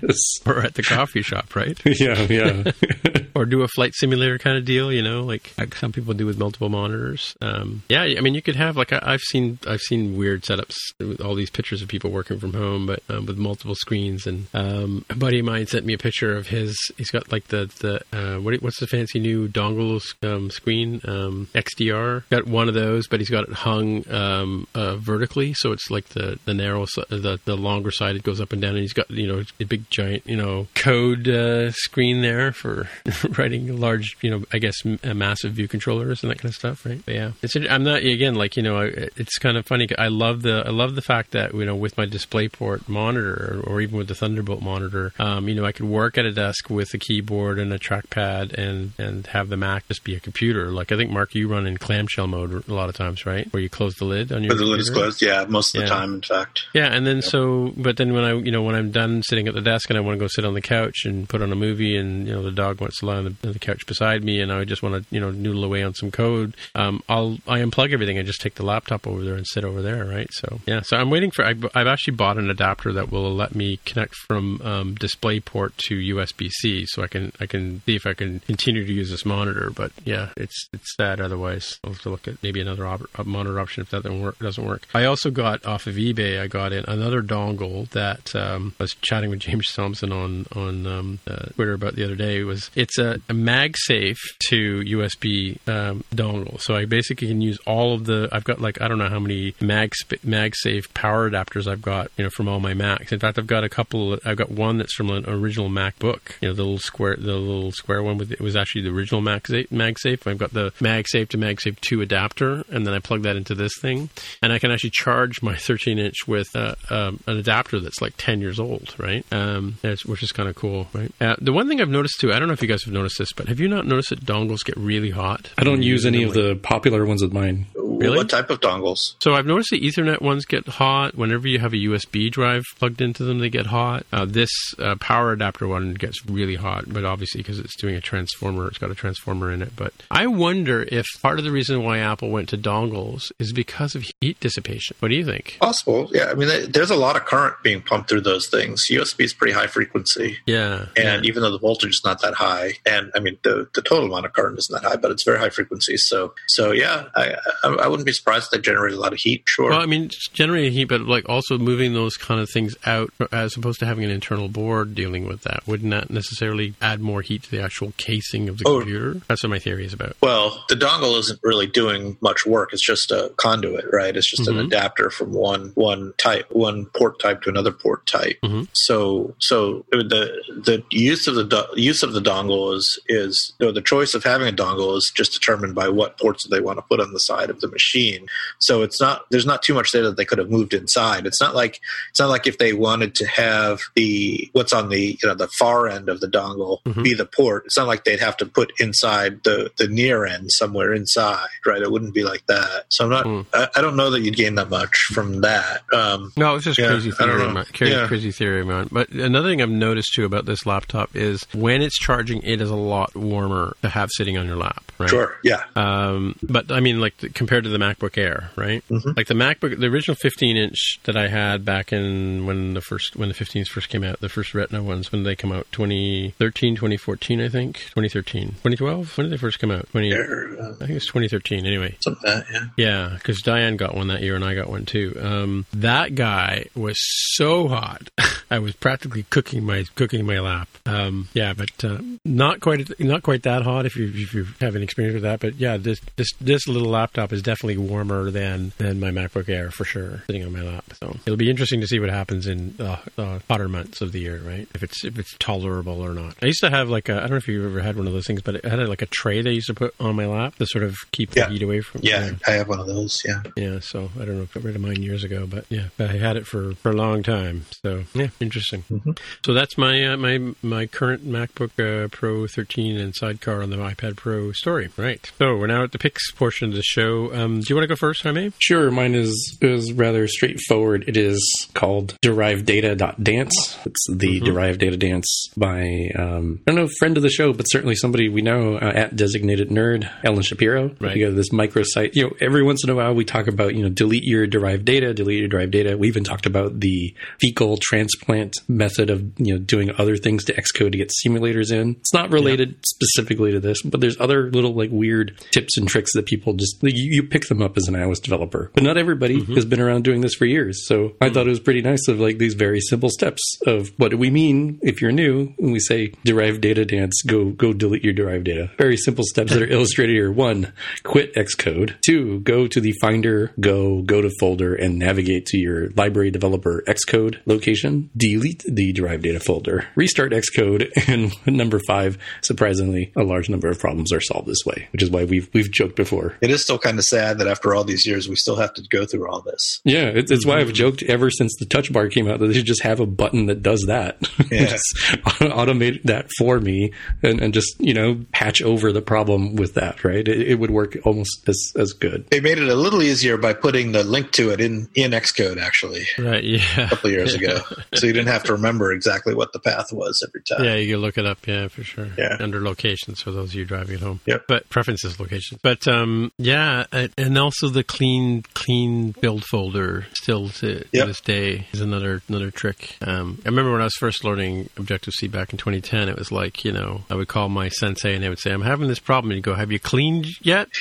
yes. Or at the coffee shop, right? [laughs] Yeah, yeah. [laughs] or do a flight simulator kind of deal, you know, like, like some people do with multiple monitors. Um, yeah, I mean, you could have like I, have seen I've seen weird setups with all these pictures of people working from home, but um, with multiple screens. And um, a buddy of mine sent me a picture of his. He's got like the the uh, what, what's the fancy new dongle um, screen um, XDR. Got one of those, but he's got it hung um, uh, vertically, so it's like the the narrow the the longer side it goes up and down, and he's got you know a big giant you know code uh, screen there for [laughs] writing large, you know, I guess massive view controllers and that kind of stuff, right? But yeah, it's I'm not again like you know it's kind of funny. I love the I love the fact that you know with my DisplayPort monitor or even with the Thunderbolt monitor, um, you know, I could work at a desk with a keyboard and a trackpad and and have the Mac just be a computer. Like I think Mark, you run in clamshell mode a lot of times, right? Where you close the lid on your. the lid is closed, yeah, most of yeah. the time, in fact. Yeah, and then yep. so, but then when I you know when I'm done sitting at the desk and I want to go sit on the couch and put on a movie and you know the dog wants to lie on the, on the couch beside me and I just want to you know noodle away on some code, um, I'll I unplug everything and just take the laptop over there and sit over there, right? So yeah, so I'm waiting for. I, have actually bought an adapter that will let me connect from um, DisplayPort to USB C, so I can I can see if I can continue to use this monitor. But yeah, it's it's sad otherwise. I'll have to look at maybe another op- monitor option if that doesn't work. Doesn't work. I also got off of eBay. I got in another dongle that um, I was chatting with James On on um, uh, Twitter about the other day. Was it's a, a MagSafe to USB um, dongle. So I basically can use all of the. I've got like I don't know how many Mag MagSafe power adapters I've got, you know, from all my Macs. In fact, I've got a couple. I've got one that's from an original MacBook. You know, the little square, the little square one with it was actually the original MagSafe. MagSafe. I've got the MagSafe to MagSafe two adapter, and then I plug that into this thing, and I can actually charge my [laughs] 13 inch with uh, um, an adapter that's like 10 years old, right? Um, which is kind of cool, right? Uh, the one thing I've noticed too, I don't know if you guys have noticed this, but have you not noticed that dongles get really hot? I don't use any of the popular ones of mine. Really? What type of dongles? So I've noticed the Ethernet ones get hot. Whenever you have a USB drive plugged into them, they get hot. Uh, this uh, power adapter one gets really hot, but obviously because it's doing a transformer, it's got a transformer in it. But I wonder if part of the reason why Apple went to dongles is because of heat dissipation. What do you think? Possible. Yeah. I mean, there's a lot of current being pumped through those things. USB is pretty high frequency. Yeah. And yeah. even though the voltage is not that high, and I mean the the total amount of current isn't that high, but it's very high frequency. So so yeah, I, I wouldn't be surprised if they generate a lot of heat. Sure. Well, I mean, generating heat, but like also moving those kind of things out as opposed to having an internal board dealing with that. Wouldn't that necessarily add more heat to the actual casing of the oh, computer? That's what my theory is about. Well, the dongle isn't really doing much work. It's just a conduit, right? It's just mm-hmm. an adapter from one one type, one port type to another port type. Mm-hmm. So, so the the use of the do- use of the dongle is is you know, the choice of having a dongle is just determined by what ports they want to put on the side of the machine. So it's not there's not too much there that they could have moved inside. It's not like it's not like if they wanted to have the what's on the you know the far end of the dongle mm-hmm. be the port. It's not like they'd have to put inside the the near end somewhere inside, right? It wouldn't be like that. So I'm not. Mm. I, I, don't know that you'd gain that much from that. Um, no, it's just yeah, crazy theory. Crazy, yeah. crazy theory, man. But another thing I've noticed too about this laptop is when it's charging, it is a lot warmer to have sitting on your lap. Right? Sure. Yeah. Um, but I mean, like compared to the MacBook Air, right? Mm-hmm. Like the MacBook, the original 15 inch that I had back in when the first when the 15s first came out, the first Retina ones when they come out, 2013, 2014, I think, 2013, 2012. When did they first come out? 20. Uh, I think it's 2013. Anyway. Something like that. Yeah. Yeah, because Diane got one that year and I got one too. Um, that guy was so hot. [laughs] I was practically cooking my cooking my lap. Um, yeah, but uh, not quite not quite that hot if you if you have any experience with that. But yeah, this this this little laptop is definitely warmer than than my MacBook Air for sure, sitting on my lap. So it'll be interesting to see what happens in uh, uh, hotter months of the year, right? If it's if it's tolerable or not. I used to have like a I don't know if you've ever had one of those things, but it had like a tray they used to put on my lap to sort of keep yeah. the heat away from. Yeah, yeah, I have one of those. Yeah. Yeah. So I don't know. If I got rid of mine years ago, but yeah, I had it for for a long time. So yeah, interesting. Mm-hmm. So that's my uh, my my current MacBook uh, Pro 13 and sidecar on the iPad Pro story. Right. So we're now at the picks portion of the show. Um, do you want to go first, Jaime? Sure. Mine is is rather straightforward. It is called derived data.dance. It's the mm-hmm. derived data dance by um, I don't know friend of the show, but certainly somebody we know uh, at designated nerd Ellen Shapiro. Right. You got this microsite. You know, every once in a while we talk about you know delete your derived data, delete your derived data. We even talked about the fecal transplant method of you know doing other things to Xcode to get simulators in. It's not related yeah. specifically to this, but there's other little like weird tips and tricks that people just like, you, you, pick them up as an iOS developer. But not everybody mm-hmm. has been around doing this for years. So mm-hmm. I thought it was pretty nice of like these very simple steps of what do we mean if you're new when we say derived data dance, go go delete your derived data. Very simple steps that are [laughs] illustrated here. One, quit Xcode. Two, go to the Finder, Go, go to folder and navigate to your library developer Xcode location. Delete the derived data folder. Restart Xcode. [laughs] And number five, surprisingly, a large number of problems are solved this way, which is why we've we've joked before. It is still kind of sad that after all these years, we still have to go through all this. Yeah, it's, it's why I've mm-hmm. joked ever since the touch bar came out that they should just have a button that does that. [laughs] Yeah. just automate that for me and, and, just, you know, patch over the problem with that, right? It, it would work almost as, as good. They made it a little easier by putting the link to it in, in Xcode, actually. Right, yeah. A couple years ago. [laughs] so you didn't have to remember exactly what the path was every time. Yeah, you can look it up, yeah, for sure. Yeah. Under locations for those of you driving at home. Yep. But preferences locations. But um, yeah, and also the clean clean build folder still to, yep. this day is another another trick. Um, I remember when I was first learning Objective C back in 2010, it was like, you know, I would call my sensei and they would say, I'm having this problem. And you go, Have you cleaned yet? [laughs] [laughs]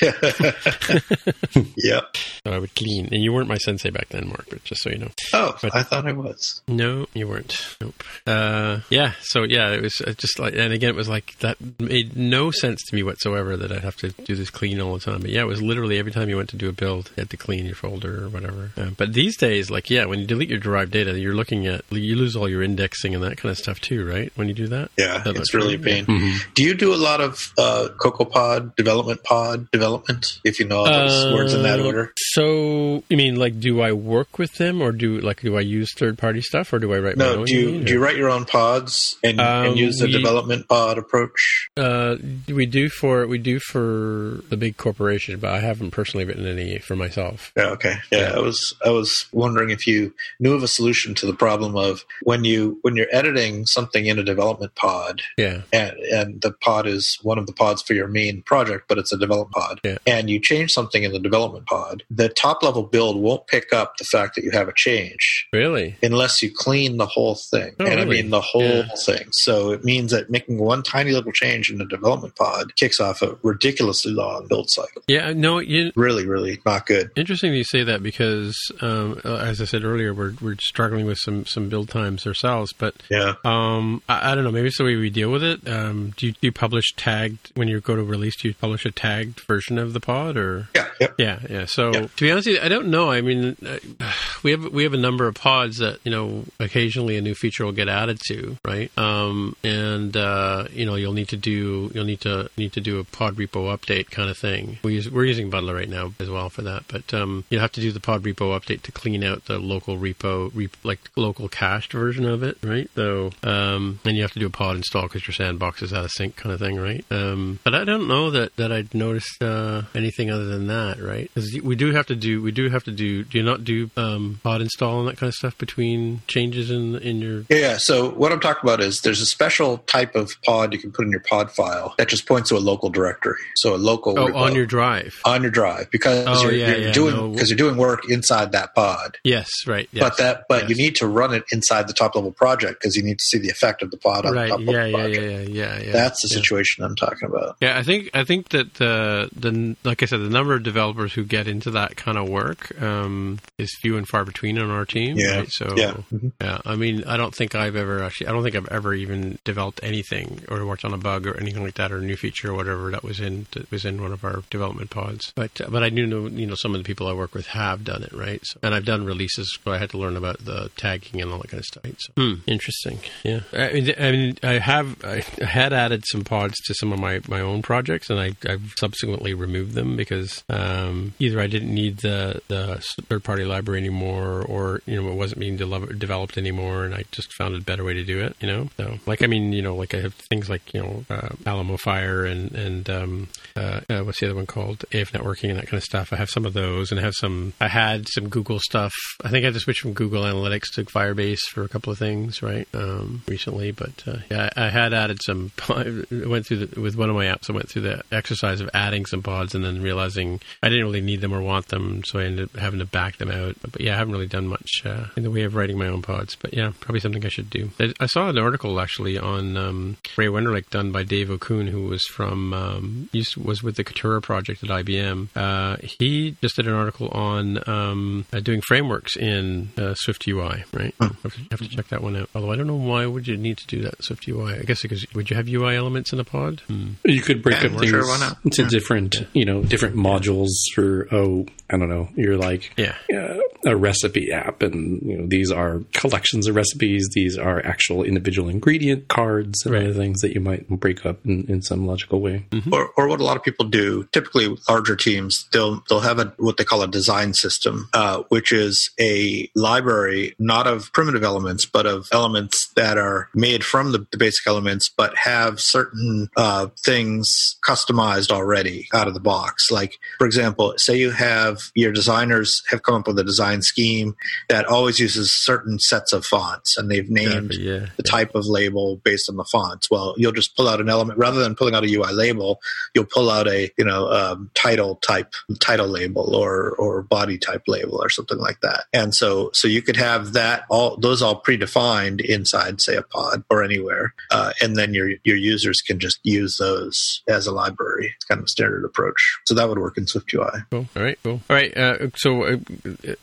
yep. So I would clean. And you weren't my sensei back then, Mark, but just so you know. Oh, but, I thought I was. No, you weren't. Nope. Uh, yeah. So yeah, it was uh, just like, and again, it was like that made no sense to me whatsoever that I'd have to do this clean all the time. But yeah, it was literally every time you went to do a build, you had to clean your folder or whatever. Uh, but these days, like yeah, when you delete your derived data, you're looking at you lose all your indexing and that kind of stuff too, right? When you do that. Yeah, that it's really a pain. Mm-hmm. Do you do a lot of uh, CocoaPod development pod development? If you know all those uh, words in that order. So you mean like, do I work with them, or do like do I use third party stuff, or do I write? No, my own? Do you, you do you write your own pods and, um, and use the we, development pod approach? Uh, we do for we do for the big corporation, but I haven't personally written any for myself. Yeah, okay. Yeah, yeah, I was I was wondering if you knew of a solution to the problem of when you when you're editing something in a development pod. Yeah. And and the pod is one of the pods for your main project, but it's a development pod. Yeah. And you change something in the development pod, the top level build won't pick up the fact that you have a change. Really? Unless you clean the whole thing. Oh, and really? I mean the whole Yeah. thing. So it means that making one tiny little change in the development pod kicks off a ridiculously long build cycle. Yeah, no, you, Really, really not good. Interesting that you say that because, um, uh, as I said earlier, we're we're struggling with some some build times ourselves. But Yeah. um, I, I don't know. Maybe it's the way we deal with it. Um, do you, do you publish tagged when you go to release? Do you publish a tagged version of the pod or? Yeah. Yep. Yeah, yeah. So Yeah. to be honest, you, I don't know. I mean, uh, we have we have a number of pods that you know occasionally a new feature will get added to, right? Um, and uh, you know you'll need to do you'll need to need to do a pod repo update kind of thing. We use, we're using Butler right now as well for that, but um, you have to do the pod repo update to clean out the local repo, re- like local cached version of it, right? So um, and you have to do a pod install because your sandbox is out of sync kind of thing, right? Um, but I don't know that that I'd noticed uh, anything other than that, right? Because we do have to do we do have to do. Do you not do um, pod install and that kind of stuff between changes in in your? Yeah, so what I'm talking about is there's a special type of pod you can put in your pod file that just points to a local directory. So a local Oh, on your drive. on your drive because Oh, you're, yeah, you're yeah, doing no. because you're doing work inside that pod. Yes, right. Yes, But that but you need to run it inside the top level project because you need to see the effect of the pod on right. the top level Yeah, yeah, project. yeah, yeah, yeah, yeah. That's the yeah. situation I'm talking about. Yeah, I think I think that the the like I said, the number of developers who get into that kind of work um, is few and far between on our team. Yeah, Right? So yeah. Mhm. yeah, I mean, I don't think I've ever actually, I don't think I've ever even developed anything or worked on a bug or anything like that or a new feature or whatever that was in that was in one of our development pods. But uh, but I do know you know some of the people I work with have done it right. So, and I've done releases, so I had to learn about the tagging and all that kind of stuff. Right? So, hmm, interesting. Yeah, I mean, I mean, I have I had added some pods to some of my my own projects, and I I've subsequently removed them because um, either I didn't need the the third party library anymore, or you know it wasn't being de- developed anymore, and I just found a better way to do it. You know, so like I mean, you know, like I have things like you know uh, Alamofire and and um, uh, uh, what's the other one called AFNetworking and that kind of stuff. I have some of those, and I have some. I had some Google stuff. I think I had to switch from Google Analytics to Firebase for a couple of things, right? Um, recently, but uh, yeah, I had added some. [laughs] I went through the, with one of my apps. I went through the exercise of adding some pods, and then realizing I didn't really need them or want them, so I ended up having to back them out. But yeah, I haven't really done much uh, in the way of writing my own pods. But yeah, probably something I should do. I, I saw an article actually on um, Ray Wenderlich done by Dave Okun, who was from um, used was with the Kitura project at IBM. Uh, he just did an article on um, uh, doing frameworks in uh, Swift UI. Right, Hmm. have, to, have to check that one out. Although I don't know why would you need to do that in Swift UI. I guess because would you have UI elements in a pod? Hmm. You could break Yeah, up things sure, why not? into Yeah. different, you know, different modules for. Oh, I don't know. You're like Yeah. uh, a recipe app, and you know these are collections of recipes. These are actual individual ingredient cards and Right. other things that you might break up in, in some logical way. Or, or what a lot of people do, typically larger teams, they'll they'll have a what they call a design system, uh, which is a library not of primitive elements, but of elements that are made from the, the basic elements, but have certain uh, things customized already out of the box. Like, for example, say you have your designers have come up with a design scheme that always uses certain sets of fonts, and they've named yeah. the type of label based on the fonts. Well, you'll just pull out an element rather than pulling out a UI label. You'll pull out a you know um, title type title label or or body type label or something like that. And so so you could have that all those all predefined inside say a pod or anywhere, uh, and then your your users can just use those as a library. It's kind of a standard approach. So that would work in Swift UI. Cool. All right. Cool. All right. Uh, so uh,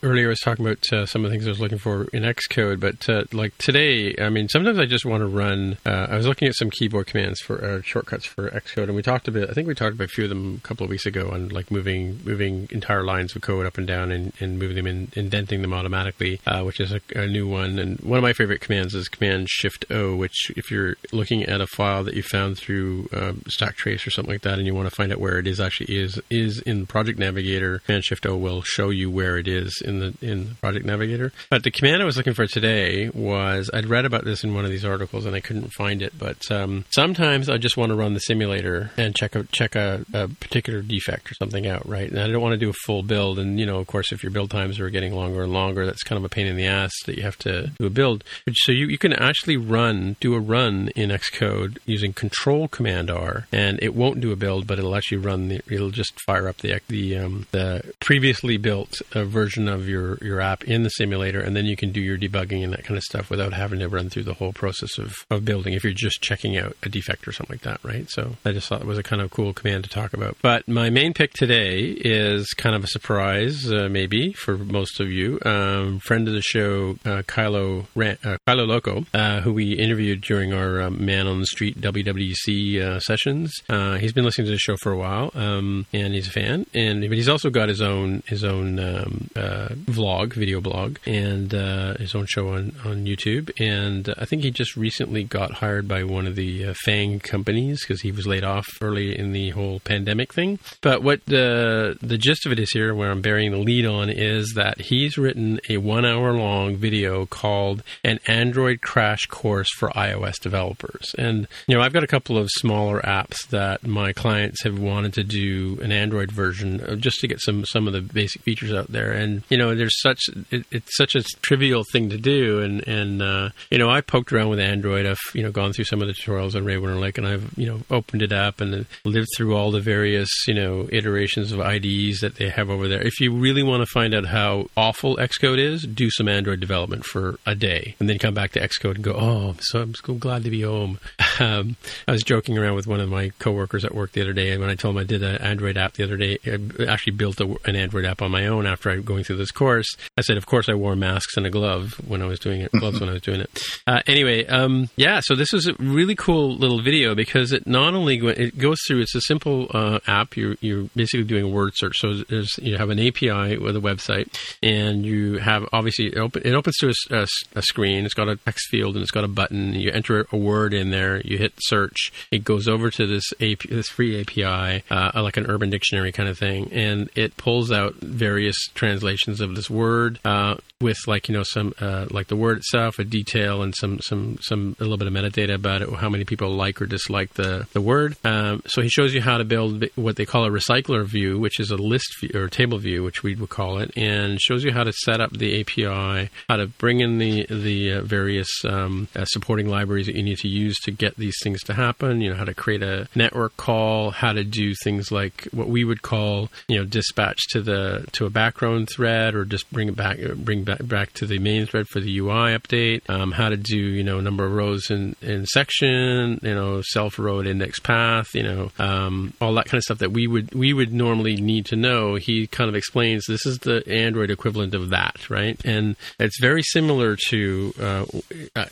earlier I was talking about uh, some of the things I was looking for in Xcode, but uh, like today, I mean, sometimes I just want to run. Uh, I was looking at some keyboard commands for uh, shortcuts for Xcode, and we talked a bit. I think we talked about a few of them a couple of weeks ago on like moving moving entire lines of code up and down and, and moving them in, indenting them automatically, which is a, a new one. And one of my favorite commands is Command Shift O, which if you're looking at a file that you found through um, Stack Trace or something like that, and you want to find out where it is actually is is in Project Navigator, Command Shift O will show you where it is in the in Project Navigator. But the command I was looking for today was I'd read about this in one of these articles and I couldn't find it. But um, sometimes I just want to run the simulator and check a check a, a particular defect or something out, right? And I don't want to do a full build. And you know, of course, if your build times are getting longer and longer, that's kind of a pain in the ass that you have to do a build. So you, you can actually run do a run in Xcode using Control Command R, and it won't do a build, but it'll actually run the it'll just fire up the the um, the previously built uh, version of your your app in the simulator, and then you can do your debugging and that kind of stuff without having to run through the whole process of, of building if you're just checking out a defect or something like that, right? So I just thought it was a kind of cool command to talk about. But my main pick today is kind of a surprise, uh, maybe for most of you. Um, friend of the show, uh, Kilo, Ran- uh, Kilo Loco, uh, who we interviewed during our um, Man on the Street WWDC uh, sessions. He's been listening to the show for a while, um, and he's a fan. And but he's also got his own his own um, uh, vlog, video blog, and uh, his own show on on YouTube. And I think he just recently got hired by one of the uh, Fang companies because he was laid off early in the whole pandemic thing. But what the the gist of it is here, where I'm bearing the lead on, is that he's written a one hour long video called "An Android Crash Course for iOS Developers." And you know, I've got a couple of smaller apps that my clients have wanted to do an Android version just to get some some of the basic features out there. And you know, there's such it, it's such a trivial thing to do. And and uh, you know, I poked around with Android. I've you know gone through some of the tutorials on Ray Wenderlich, and I've you know opened it up and lived through all the various you know iterations of IDEs that they have over there. If you really want to find out how awful Xcode is, do some Android development for a day, and then come back to Xcode and go, oh, so I'm so glad to be home. [laughs] Um, I was joking around with one of my coworkers at work the other day, and when I told him I did an Android app the other day, I actually built a, an Android app on my own after I going through this course. I said, of course, I wore masks and a glove when I was doing it, gloves when I was doing it. [laughs] Uh, anyway, um, yeah, so this is a really cool little video because it not only go, it goes through. It's a simple uh, app. You're you're basically doing a word search. So there's you have an API with a website, and you have obviously it, open, it opens to a, a, a screen. It's got a text field and it's got a button. You enter a word in there. You hit search. It goes over to this AP, this free API, uh, like an Urban Dictionary kind of thing, and it pulls out various translations of this word uh, with like you know some uh, like the word itself, a detail, and some some some a little bit of metadata about it, how many people like or dislike the the word. Um, so he shows you how to build what they call a recycler view, which is a list view, or table view, which we would call it, and shows you how to set up the API, how to bring in the the uh, various um, uh, supporting libraries that you need to use to get these things to happen. You know how to create a network call, how to do things like what we would call you know dispatch to the to a background thread, or just bring it back bring back back to the main thread for the UI update. Um, how to do you know number of rows in in section, you know self road index path, you know um, all that kind of stuff that we would we would normally need to know. He kind of explains this is the Android equivalent of that, right? And it's very similar to uh,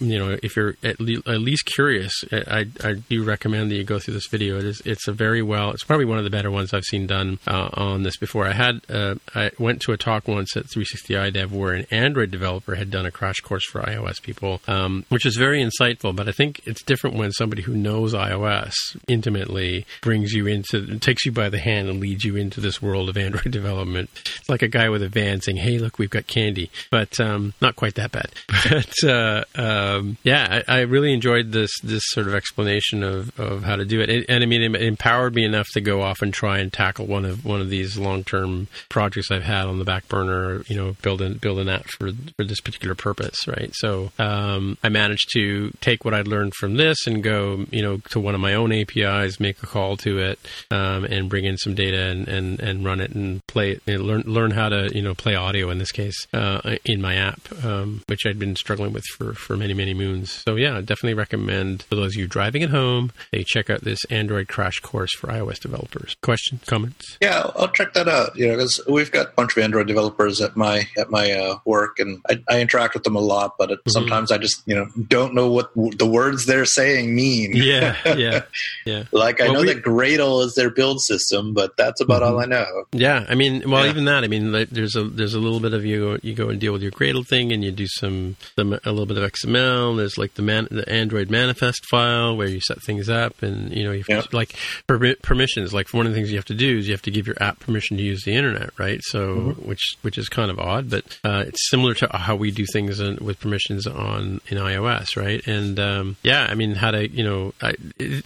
you know if you're at, le- at least curious, I, I do recommend that you go through this video. It is it's a very well. It's probably one of the better ones I've seen done uh, on this before. I had uh, I went to a talk once at 360 iDev where an Android developer had done a crash course for iOS people, um, which is very insightful. But I think it's different when somebody who knows iOS intimately brings you into, takes you by the hand and leads you into this world of Android [laughs] development. It's like a guy with a van saying, "Hey, look, we've got candy," but um, not quite that bad. [laughs] But uh, um, yeah, I, I, really enjoyed this this sort of explanation of, of how to do it, and, and I mean, it empowered me enough to go off and try and tackle one of one of these long term projects I've had on the back burner. You know, building building that for for this particular purpose, right? So um, I managed to take what I'd learned from this and go, you know, to one of my own APIs, make a call to it, um, and bring in some data and, and, and run it and play it, and learn learn how to you know play audio in this case uh, in my app, um, which I'd been struggling with for for many many moons. So yeah, definitely recommend for those of you driving at home, they check out this Android crash course for iOS developers. Questions, comments? Yeah, I'll check that out. You know, because we've got a bunch of Android developers at my at my uh, work, and I, I, interact with them a lot. But it, mm-hmm. sometimes I just you know don't know what w- the words they're saying mean. Yeah, yeah, [laughs] yeah. like I well, know we, that Gradle is their build system, but that's about mm-hmm. all I know. Yeah, I mean, well, yeah. even that. I mean, there's a there's a little bit of you you go and deal with your Gradle thing, and you do some, some a little bit of XML. There's like the man the Android manifest file where you set things up, and you know, you yeah. like permissions. Like one of the things you have to do is you have to give your app permission to use the internet, right? So, mm-hmm. which which is kind of odd, but uh, it's similar to how we do things in, with permissions on in iOS, right? And um, yeah, I mean, how to you know, I,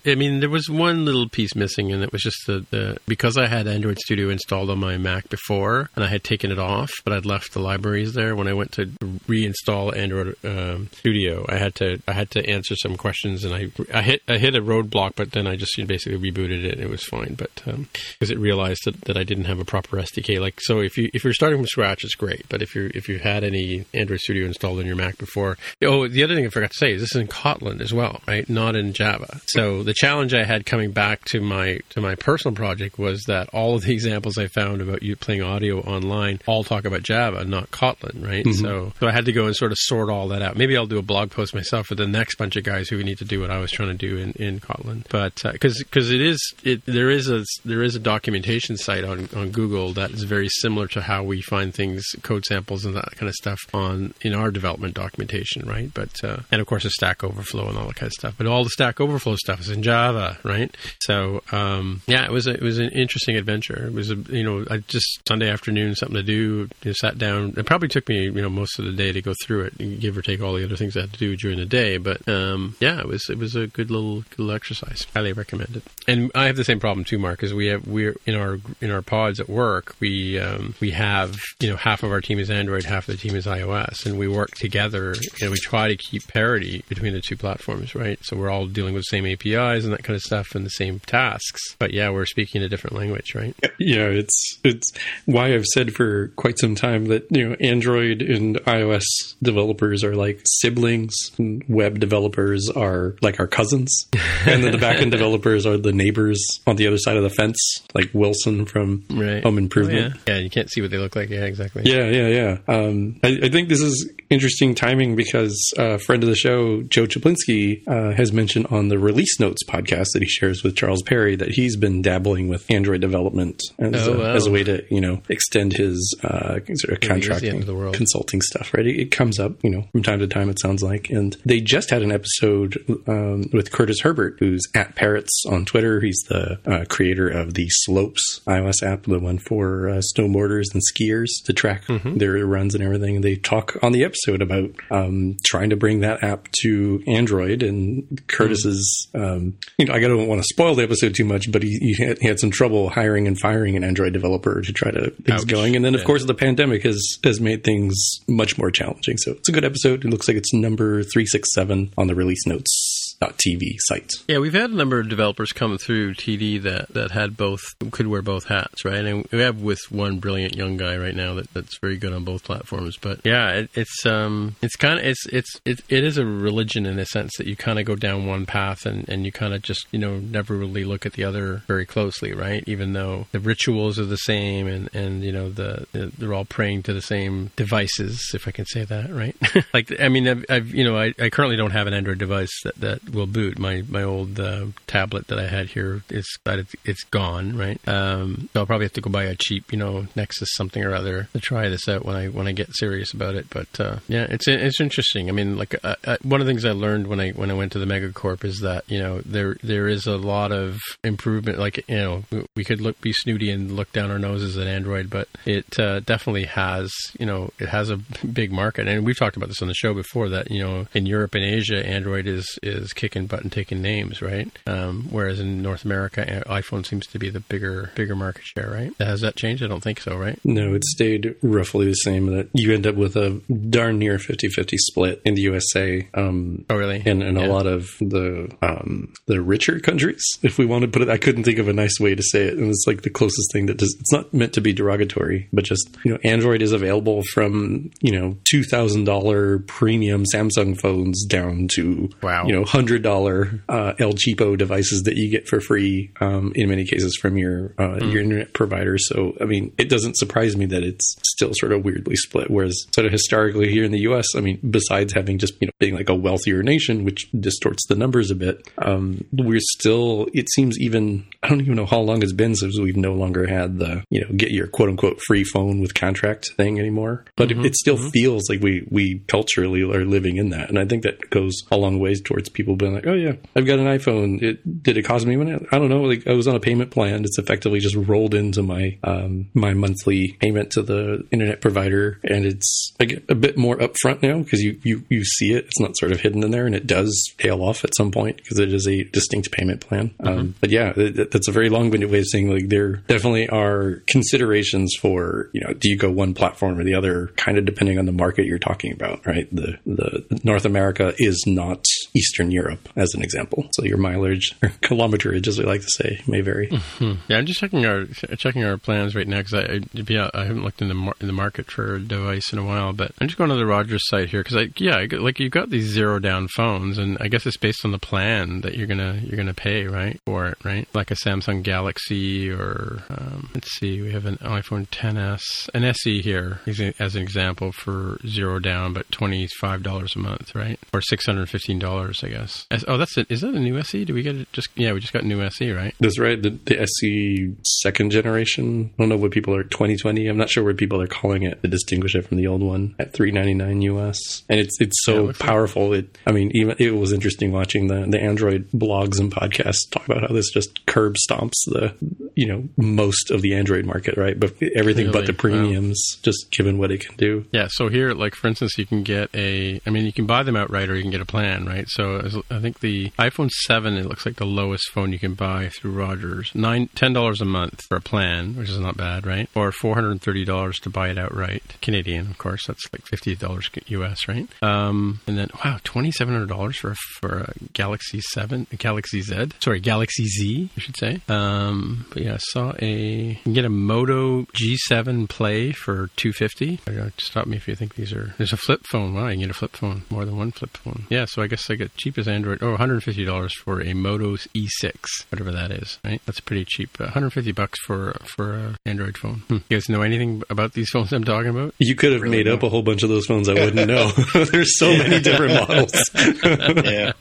I mean, there was one little piece missing, and it was just the, the because I had Android Studio installed on my Mac before, and I had taken it off, but I'd left the libraries there. When I went to reinstall Android um, Studio, I had to I had to answer some questions, and I I hit I hit a roadblock, but then I just basically rebooted it, and it was fine. But because um, it realized that, that I didn't have a proper SDK, like so, if you if you're starting from scratch, it's great, but if you if you've had any Android Studio installed on your Mac before. Oh, the other thing I forgot to say is this is in Kotlin as well, right? Not in Java. So the challenge I had coming back to my to my personal project was that all of the examples I found about you playing audio online all talk about Java, not Kotlin, right? Mm-hmm. So so I had to go and sort of sort all that out. Maybe I'll do a blog post myself for the next bunch of guys who need to do what I was trying to do in, in Kotlin. But because uh, because it is it there is a there is a documentation site on on Google that is very similar to how we find things code samples and that kind of stuff on in our development documentation, right? But uh, and of course, a Stack Overflow and all that kind of stuff. But all the Stack Overflow stuff is in Java, right? So um, yeah, it was a, it was an interesting adventure. It was a you know I just Sunday afternoon something to do. You sat down. It probably took me you know most of the day to go through it, give or take all the other things I had to do during the day. But um, yeah, it was it was a good little good little exercise. Highly recommend it. And I have the same problem too, Mark. Is we have we're in our in our pods at work. We um, we have you know half of our team is Android, half of the team is iOS, and we work together. and we try to keep parity between the two platforms, right? So we're all dealing with the same APIs and that kind of stuff and the same tasks. But yeah, we're speaking a different language, right? Yeah, it's it's why I've said for quite some time that you know Android and iOS developers are like siblings, and web developers are like our cousins, [laughs] and then the backend developers are the neighbors on the other side of the fence, like Wilson from right. Home Improvement. Oh, yeah. yeah, you can't see what they look like. Yeah, exactly. Yeah, yeah, yeah. Um, I, I, think this is interesting timing because a friend of the show, Joe Cieplinski, uh, has mentioned on the Release Notes podcast that he shares with Charles Perry that he's been dabbling with Android development as, oh, a, wow. as a way to, you know, extend his uh, sort of contracting consulting stuff. Right? It, it, comes up, you know, from time to time. It sounds like, and they just had an episode um, with Curtis Herbert, who's at Parrots on Twitter. He's the uh, creator of the Slopes iOS app, the one for uh, snowboarders and skiers to track mm-hmm. their runs and everything. They talk on the episode about um, trying to bring that app to Android. And Curtis is, mm-hmm. um, you know, I don't want to spoil the episode too much, but he, he, had, he, had, some trouble hiring and firing an Android developer to try to things Ouch. going. And then, of yeah. course, the pandemic has has made things much more challenging. So it's a good episode. It looks like it's number three six seven on the release notes TV site. Yeah, we've had a number of developers come through TD that, that had both, could wear both hats, right? And we have with one brilliant young guy right now that, that's very good on both platforms. But yeah, it, it's, um, it's kind of, it's, it's, it, it is a religion in the sense that you kind of go down one path and, and you kind of just, you know, never really look at the other very closely, right? Even though the rituals are the same and, and, you know, the, they're all praying to the same devices, if I can say that, right? [laughs] like, I mean, I've, I've you know, I, I currently don't have an Android device that, that will boot. My my old uh, tablet that I had here is it's, it's gone, right? Um, so I'll probably have to go buy a cheap, you know, Nexus something or other to try this out when I when I get serious about it. But uh, yeah, it's it's interesting. I mean, like uh, uh, one of the things I learned when I when I went to the Megacorp is that you know there there is a lot of improvement. Like you know, we could look be snooty and look down our noses at Android, but it uh, definitely has you know it has a big market, and we've talked about this on the show before that you know in Europe and Asia, Android is is kicking butt and taking names, right? Um, whereas in North America, iPhone seems to be the bigger bigger market share, right? Has that changed? I don't think so, right? No, it stayed roughly the same. That you end up with a darn near 50-50 split in the USA. Um, oh, really? And in yeah. a lot of the um, the richer countries, [laughs] if we want to put it. I couldn't think of a nice way to say it, and it's like the closest thing that does. It's not meant to be derogatory, but just you know, Android is available from you know two thousand dollar premium Samsung phones down to wow. you know hundred dollar uh, El Cheapo devices that you get for free um, in many cases from your uh, mm. your internet provider. So I mean, it doesn't surprise me that it's still sort of weirdly split. Whereas sort of historically here in the U.S., I mean, besides having just you know being like a wealthier nation, which distorts the numbers a bit, um, we're still. It seems even I don't even know how long it's been since we've no longer had the you know get your quote unquote free phone with contract thing anymore. But mm-hmm. it, it, still mm-hmm. feels like we we culturally are living in that, and I think that goes a long ways towards people being like, oh yeah, I've got an iPhone. It did it cost me money? I don't know. Like I was on a payment plan. It's effectively just rolled into my um, my monthly payment to the internet provider, and it's like a bit more upfront now because you, you you see it. It's not sort of hidden in there, and it does tail off at some point because it is a distinct payment plan. Um, mm-hmm. Um, but yeah, it, that's a very long-winded way of saying like there definitely are considerations for you know do you go one platform or the other, kind of depending on the market you're talking about, right? The the North America is not Eastern Europe, as an example. So your mileage [laughs] or kilometerage, as we like to say, may vary. Mm-hmm. Yeah, I'm just checking our checking our plans right now because I, I, yeah, I haven't looked in the mar- in the market for a device in a while, but I'm just going to the Rogers site here because I yeah, like you've got these zero down phones, and I guess it's based on the plan that you're gonna you're gonna pay right for it, right? Like a Samsung Galaxy or um, let's see, we have an iPhone 10s, an SE here as an example for zero down, but twenty five dollars a month, right, or six hundred fifteen dollars, I guess. Oh, that's it. Is that a new SE? Do we get it? Just yeah, we just got new SE, right? That's right. The, the SE second generation. I don't know what people are 2020. I'm not sure what people are calling it to distinguish it from the old one at 399 US. And it's it's so yeah, powerful. Like- it. I mean, even it was interesting watching the the Android blogs and podcasts talk about how this just curb stomps the you know most of the Android market, right? But everything but the premiums, wow. just given what it can do. Yeah. So here, like for instance, you can get a. I mean, you can buy them outright, or you can get a plan, right? So I think the iPhone seven, it looks like the lowest phone you can buy through Rogers. Nine ten dollars a month for a plan, which is not bad, right? Or four hundred and thirty dollars to buy it outright, Canadian, of course. That's like fifty dollars US, right? Um, and then wow, twenty seven hundred dollars for a, for a Galaxy Seven, a Galaxy Z. Sorry, Galaxy Z, I should say. Um, but yeah, I saw a you can get a Moto G7 Play for two fifty. Stop me if you think these are. There's a flip phone. Wow, you can get a flip phone, more than one flip phone. Yeah, so I guess I get cheapest Android. Oh, one hundred fifty dollars for a Moto E6, whatever that is. Right, that's pretty cheap. Uh, one hundred fifty bucks for for an Android phone. Hmm. You guys know anything about these phones I'm talking about? You could have really made know. up a whole bunch of those phones. I wouldn't [laughs] know. [laughs] There's so many different models. [laughs] yeah.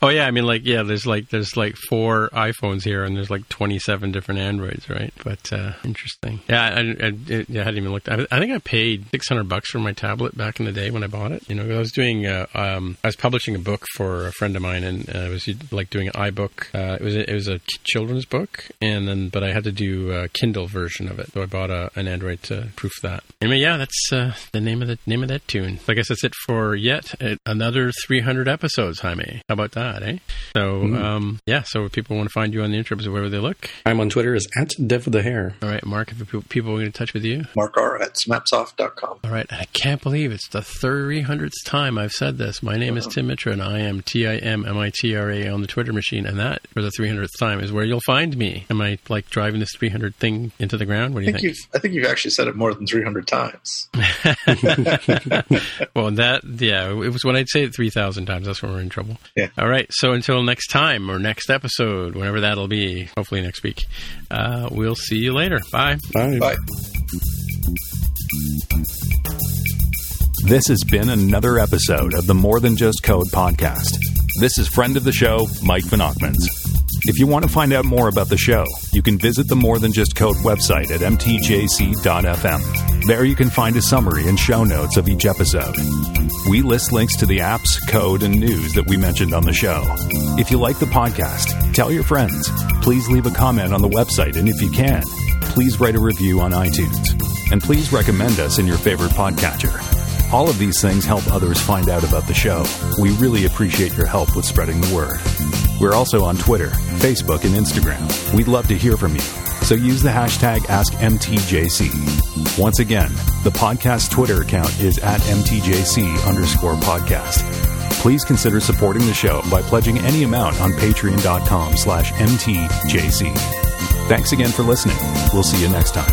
Oh yeah, I mean like yeah, there's like there's like four iPhones here, and there's like 27 different Androids, right? But uh, interesting. Yeah, I, I, I, yeah, I hadn't even looked. I, I think I paid 600 bucks for my tablet back in the day when I bought it. You know, I was doing uh, um, I was publishing a book for a friend of mine, and uh, I was like doing an iBook. Uh, it was a, it was a children's book, and then but I had to do a Kindle version of it, so I bought a, an Android to proof that. Anyway, yeah, that's uh, the name of the name of that tune. So I guess that's it for yet another 300 episodes, Jaime. How about that, eh? So mm. um, yeah, so if people want to find you on the interwebs, wherever they look, I'm on Twitter as at Dev the Hair. All right, Mark. If people want to get in touch with you, Mark R at smapsoft.com. All right, I can't believe it's the 300th time I've said this. My name is Tim Mitra, and I am T I M M I T R A on the Twitter machine, and that for the 300th time is where you'll find me. Am I like driving this 300 thing into the ground? What do you I think? think? I think you've actually said it more than 300 times. [laughs] well, that yeah, it was when I'd say it 3,000 times. That's when we're in trouble. Yeah. All right. So until next time or next episode, whenever that'll be, hopefully next week, uh, we'll see you later. Bye. Bye. Bye. This has been another episode of the More Than Just Code podcast. This is friend of the show, Mike Van Ochmans. If you want to find out more about the show, you can visit the More Than Just Code website at mtjc.fm. There you can find a summary and show notes of each episode. We list links to the apps, code, and news that we mentioned on the show. If you like the podcast, tell your friends. Please leave a comment on the website, and if you can, please write a review on iTunes. And please recommend us in your favorite podcatcher. All of these things help others find out about the show. We really appreciate your help with spreading the word. We're also on Twitter, Facebook, and Instagram. We'd love to hear from you. So use the hashtag AskMTJC. Once again, the podcast Twitter account is at MTJC underscore podcast. Please consider supporting the show by pledging any amount on patreon.com slash MTJC. Thanks again for listening. We'll see you next time.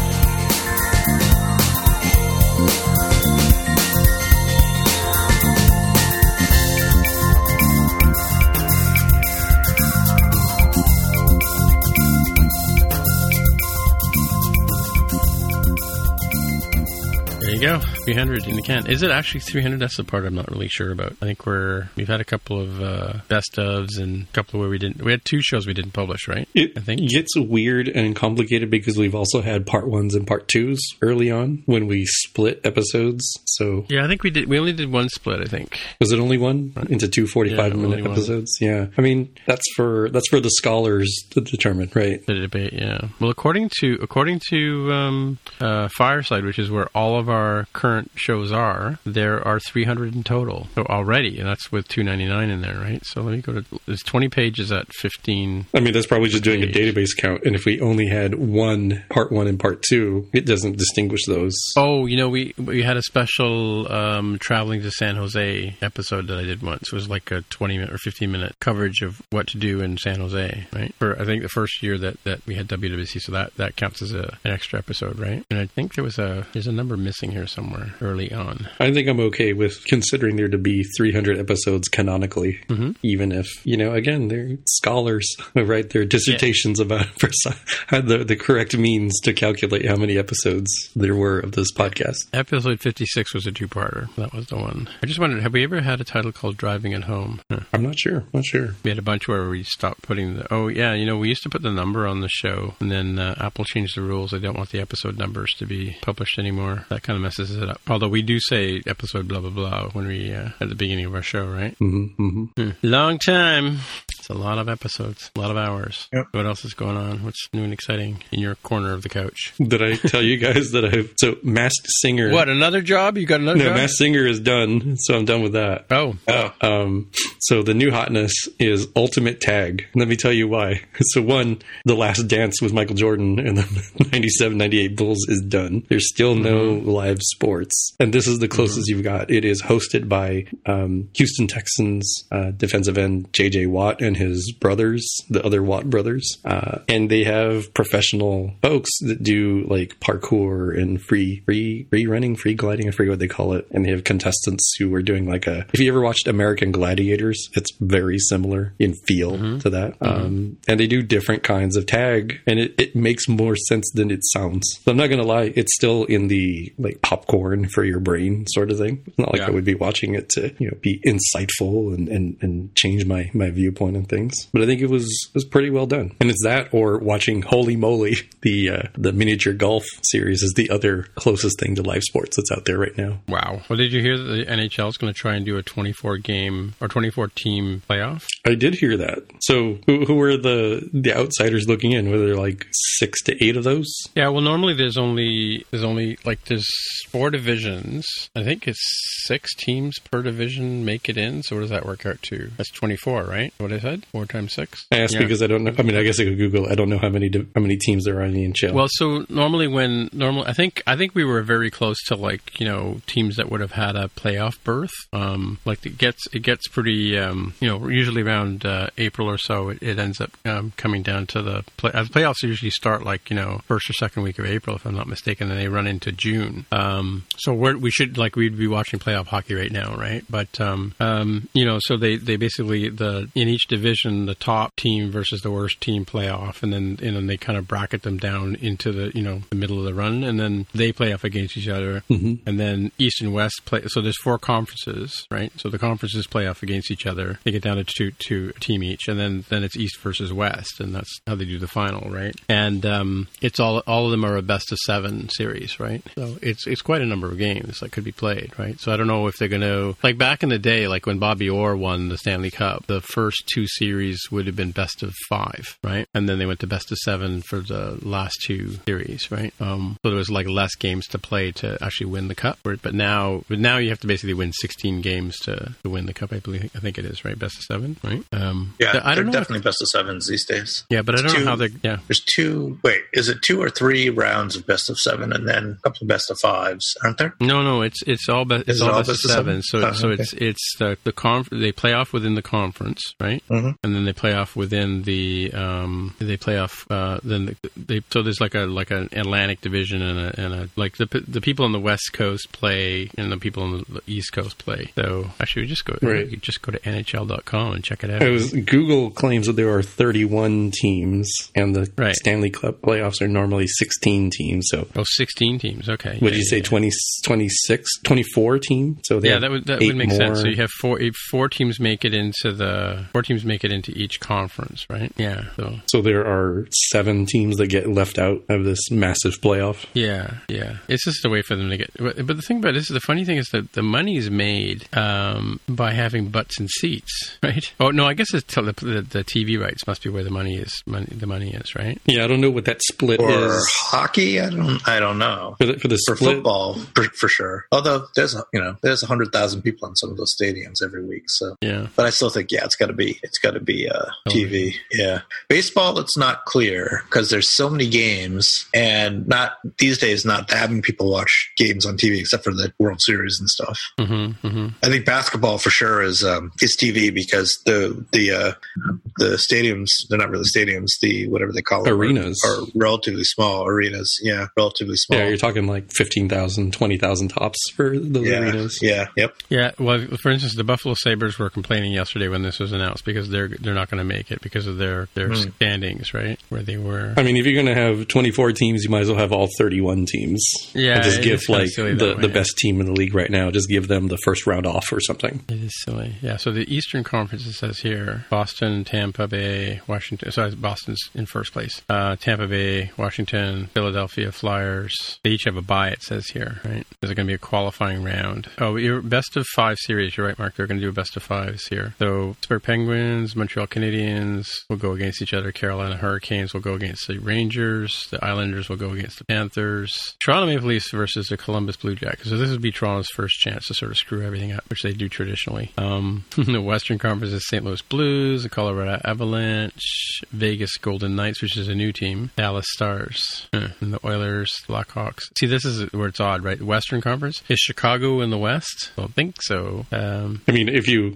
Go. 300 in the can. Is it actually 300? That's the part I'm not really sure about. I think we're we've had a couple of uh, best ofs and a couple where we didn't. We had two shows we didn't publish, right? It I think gets weird and complicated because we've also had part ones and part twos early on when we split episodes. So yeah, I think we did. We only did one split. I think was it only one into two 45 yeah, minute episodes? One. Yeah, I mean that's for that's for the scholars to determine, right? The debate. Yeah. Well, according to according to um, uh, Fireside, which is where all of our current current shows are, there are 300 in total so already, and that's with 299 in there, right? So let me go to there's 20 pages at 15. I mean, that's probably just doing a database count, and if we only had one part one and part two, it doesn't distinguish those. Oh, you know, we we had a special um, traveling to San Jose episode that I did once. It was like a 20 minute or 15 minute coverage of what to do in San Jose, right? For I think the first year that, that we had WWC, so that that counts as a, an extra episode, right? And I think there was a there's a number missing here somewhere early on. I think I'm okay with considering there to be 300 episodes canonically, mm-hmm. even if you know, again, they're scholars [laughs] who write their dissertations yeah. about [laughs] the the correct means to calculate how many episodes there were of this podcast. Episode 56 was a two parter. That was the one. I just wondered, have we ever had a title called Driving at Home? Huh. I'm not sure. Not sure. We had a bunch where we stopped putting the. Oh yeah, you know, we used to put the number on the show, and then uh, Apple changed the rules. They don't want the episode numbers to be published anymore. That kind of messes it up. Although we do say episode blah blah blah when we uh, at the beginning of our show, right? Mm-hmm, mm-hmm. Hmm. Long time. It's a lot of episodes, a lot of hours. Yep. What else is going on? What's new and exciting in your corner of the couch? Did I tell you guys that I've so Masked Singer? What another job? You got another? No, job? Masked Singer is done, so I'm done with that. Oh, oh. Um, so the new hotness is Ultimate Tag. Let me tell you why. [laughs] So one, the last dance with Michael Jordan and the [laughs] 97, 98 Bulls is done. There's still no mm-hmm. live sports, and this is the closest mm-hmm. you've got. It is hosted by um, Houston Texans uh, defensive end J.J. Watt and his brothers, the other Watt brothers, uh, and they have professional folks that do like parkour and free free free running, free gliding. I forget what they call it, and they have contestants who are doing like a. If you ever watched American Gladiators, it's very similar in feel mm-hmm. to that, mm-hmm. um, and they do different kinds of tag, and it, it makes more sense than it sounds. So I'm not gonna lie, it's still in the like popcorn for your brain sort of thing. It's not like yeah. I would be watching it to you know be insightful and and, and change my my viewpoint and things. But I think it was was pretty well done. And it's that or watching Holy Moly, [laughs] the uh, the miniature golf series is the other closest thing to live sports that's out there right now. Wow. Well, did you hear that the NHL is going to try and do a 24 game or 24 team playoff? I did hear that. So who, who were the the outsiders looking in? Were there like six to eight of those? Yeah. Well, normally there's only there's only like there's four divisions. I think it's six teams per division make it in. So what does that work out to? That's 24, right? What is I said? Four times six. I asked yeah. because I don't know. I mean, I guess I could Google. I don't know how many how many teams there are in the NHL. Well, so normally when normally I think I think we were very close to like you know teams that would have had a playoff berth. Um, like it gets it gets pretty um, you know usually around uh, April or so it, it ends up um, coming down to the play, uh, playoffs usually start like you know first or second week of April if I'm not mistaken, and they run into June. Um, so we should like we'd be watching playoff hockey right now, right? But um, um, you know, so they they basically the in each division the top team versus the worst team playoff, and then and then they kind of bracket them down into the you know the middle of the run, and then they play off against each other, mm-hmm. and then East and West play. So there's four conferences, right? So the conferences play off against each other. They get down to two two a team each, and then then it's East versus West, and that's how they do the final, right? And um, it's all all of them are a best of seven series, right? So it's it's quite a number of games that could be played, right? So I don't know if they're going to like back in the day, like when Bobby Orr won the Stanley Cup, the first two series would have been best of five, right? And then they went to best of seven for the last two series, right? Um, so there was like less games to play to actually win the cup. But now, but now you have to basically win 16 games to, to win the cup. I believe, I think it is right, best of seven, right? Um, yeah, I don't know definitely best of sevens these days. Yeah, but I don't two, know how they. Yeah, there's two. Wait, is it two or three rounds of best of seven, and then a couple of best of fives, aren't there? No, no, it's it's all, be- it's all, all best, best, of seven. seven? So oh, so okay. it's it's the the conf- they play off within the conference, right? Mm-hmm. And then they play off within the um, they play off. Uh, then the, they so there's like a like an Atlantic division and a, and a like the the people on the West Coast play and the people on the East Coast play. So actually, we just go right. you just go to NHL.com and check it out. It was, Google claims that there are 31 teams, and the right. Stanley Cup playoffs are normally 16 teams. So oh, 16 teams. Okay. Would yeah, you say yeah. 20, 26, 24 teams? So yeah, that would that would make more. sense. So you have four four teams make it into the four teams teams make it into each conference, right? Yeah. So So there are seven teams that get left out of this massive playoff. yeah, yeah. It's just a way for them to get. But but the thing about this, is the funny thing is that the money is made um, by having butts and seats, [laughs] right? Oh no, I guess it's t- the, the, the TV rights must be where the money is. Money, the money is right. Yeah, I don't know what that split Or is hockey? I don't. I don't know. for the, for the For split. football, for, for sure. Although there's a, you know there's a hundred thousand people in some of those stadiums every week. So, Yeah. but I still think yeah, it's got to be it's got to be uh, TV. Yeah, baseball. It's not clear because there's so many games, and not these days not having people watch games on TV except for the World Series and stuff. Mm-hmm, mm-hmm. I think basketball for sure is um, is TV because the the uh, the stadiums they're not really stadiums the whatever they call them Arenas. are, are relatively small arenas yeah relatively small Yeah, you're talking like 15,000, 20,000 tops for those yeah arenas. yeah yep Yeah, well, for instance, the Buffalo Sabres were complaining yesterday when this was announced because they're they're not going to make it because of their their standings, right? Where they were. I mean, if you're going to have 24 teams, you might as well have all 31 teams. Yeah, And just give is like the, way, the yeah. best team in the league right now, just give them the first round off or something. It is silly. Yeah. So the Eastern Conference it says here: Boston, Tampa Bay, Washington. Sorry, Boston's in first place. Uh, Tampa Bay, Washington, Philadelphia Flyers. They each have a bye. It says here, right? There's going to be a qualifying round. Oh, your best of five series. You're right, Mark. They're going to do a best of fives here. So Pittsburgh Penguins, Montreal Canadiens will go against each other. Carolina Hurricanes will go against the Rangers. The Islanders will go against the Panthers. Toronto Maple Leafs versus the Columbus Blue Jackets. So this would be Toronto's first chance to sort of screw everything up, which they do traditionally. Um, [laughs] the Western Conference is St. Louis Blues, the Colorado Avalanche, Vegas Golden Knights, which is a new team, Dallas Stars, huh, and the Oilers, Blackhawks. See, this is where it's odd, right? The Western Conference is Chicago in the West. I don't think so. Um, I mean, if you,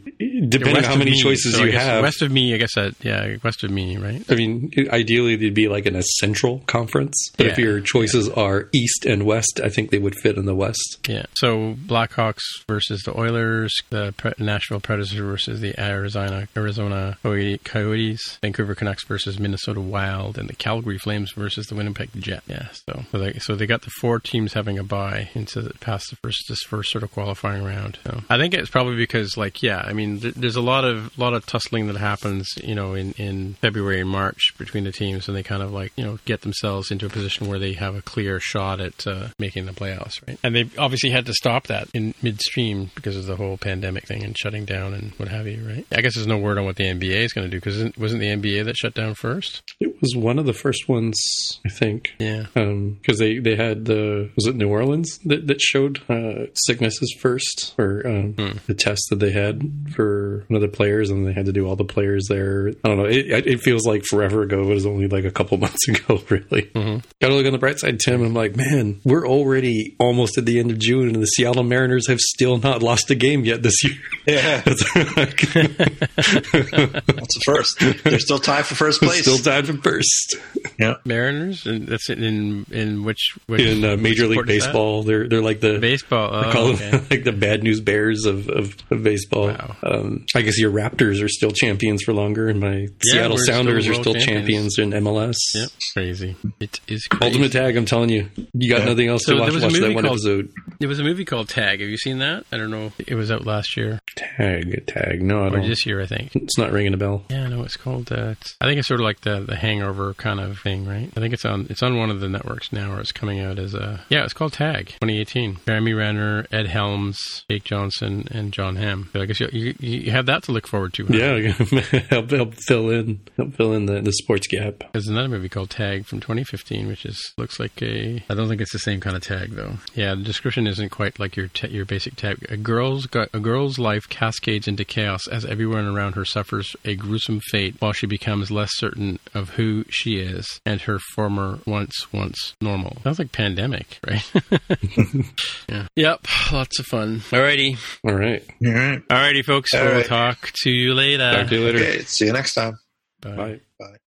depending on how many me, choices so you guess have, west of me, I guess that yeah, west of me, right? I mean, ideally they'd be like in a central conference. But if your choices are east and west, I think they would fit in the west. Yeah. So Blackhawks versus the Oilers, the Pre- Nashville Predators versus the Arizona Arizona Coyotes, Vancouver Canucks versus Minnesota Wild, and the Calgary Flames versus the Winnipeg Jet. Yeah. So so they, so they got the four teams having a bye into the, past the first this first sort of qualifying round. So I think it's probably because like yeah, I mean th- there's a lot of lot of tussling that happens you know in in February and March between the teams, and they kind of like you know get themselves into a position where they have a clear shot at uh, making the playoffs, right? And they obviously had to stop that in midstream because of the whole pandemic thing and shutting down and what have you, right? I guess there's no word on what the NBA is going to do because wasn't the NBA that shut down first? It was one of the first ones, I think. Yeah. because they, they had the was it New Orleans that, that showed uh, sicknesses first or um, the test that they had for one of the players and they had to do all the players there. I don't know. It, it feels like forever ago. It was only like a couple [laughs] months ago, [laughs] really. Got to look on the bright side, Tim. I'm like, man, we're already almost at the end of June, and the Seattle Mariners have still not lost a game yet this year. yeah [laughs] It's like- that's the first they're still tied for first place still tied for first yeah Mariners, and that's in in which, which in uh, Major which League sport is that? Baseball. They're they're like the Baseball. Oh, call okay. them like the bad news bears of, of, of baseball. Wow. Um, I guess your Raptors are still champions for longer, and my Seattle we're still Sounders are still champions. champions. in MLS. Yep, crazy. It is crazy. Ultimate Tag, I'm telling you, you got Yeah. nothing else So to there watch. was a Watch that movie one called- episode. There was a movie called Tag. Have you seen that? I don't know. It was out last year Tag, tag. No, I or don't. this year, I think. It's not ringing a bell. Yeah, no, it's called. Uh, it's, I think it's sort of like the the Hangover kind of thing, right? I think it's on it's on one of the networks now, or it's coming out as a yeah. It's called Tag 2018. Jeremy Renner, Ed Helms, Jake Johnson, and Jon Hamm. So I guess you, you you have that to look forward to. huh? Yeah, [laughs] help help fill in help fill in the, the sports gap. There's another movie called Tag from 2015, which is looks like a. I don't think it's the same kind of tag though. Yeah, the description isn't quite like your ta your basic tag. A girl's got, a girl's life cascades into chaos as everyone around her suffers a gruesome fate, while she becomes less certain of who she is and her former once once normal. Sounds like pandemic, right? [laughs] yeah. Yep. Lots of fun. Alrighty, All right, all right alrighty, folks. All we'll right. talk to you later. Talk to you later. okay see you next time Bye. Bye. bye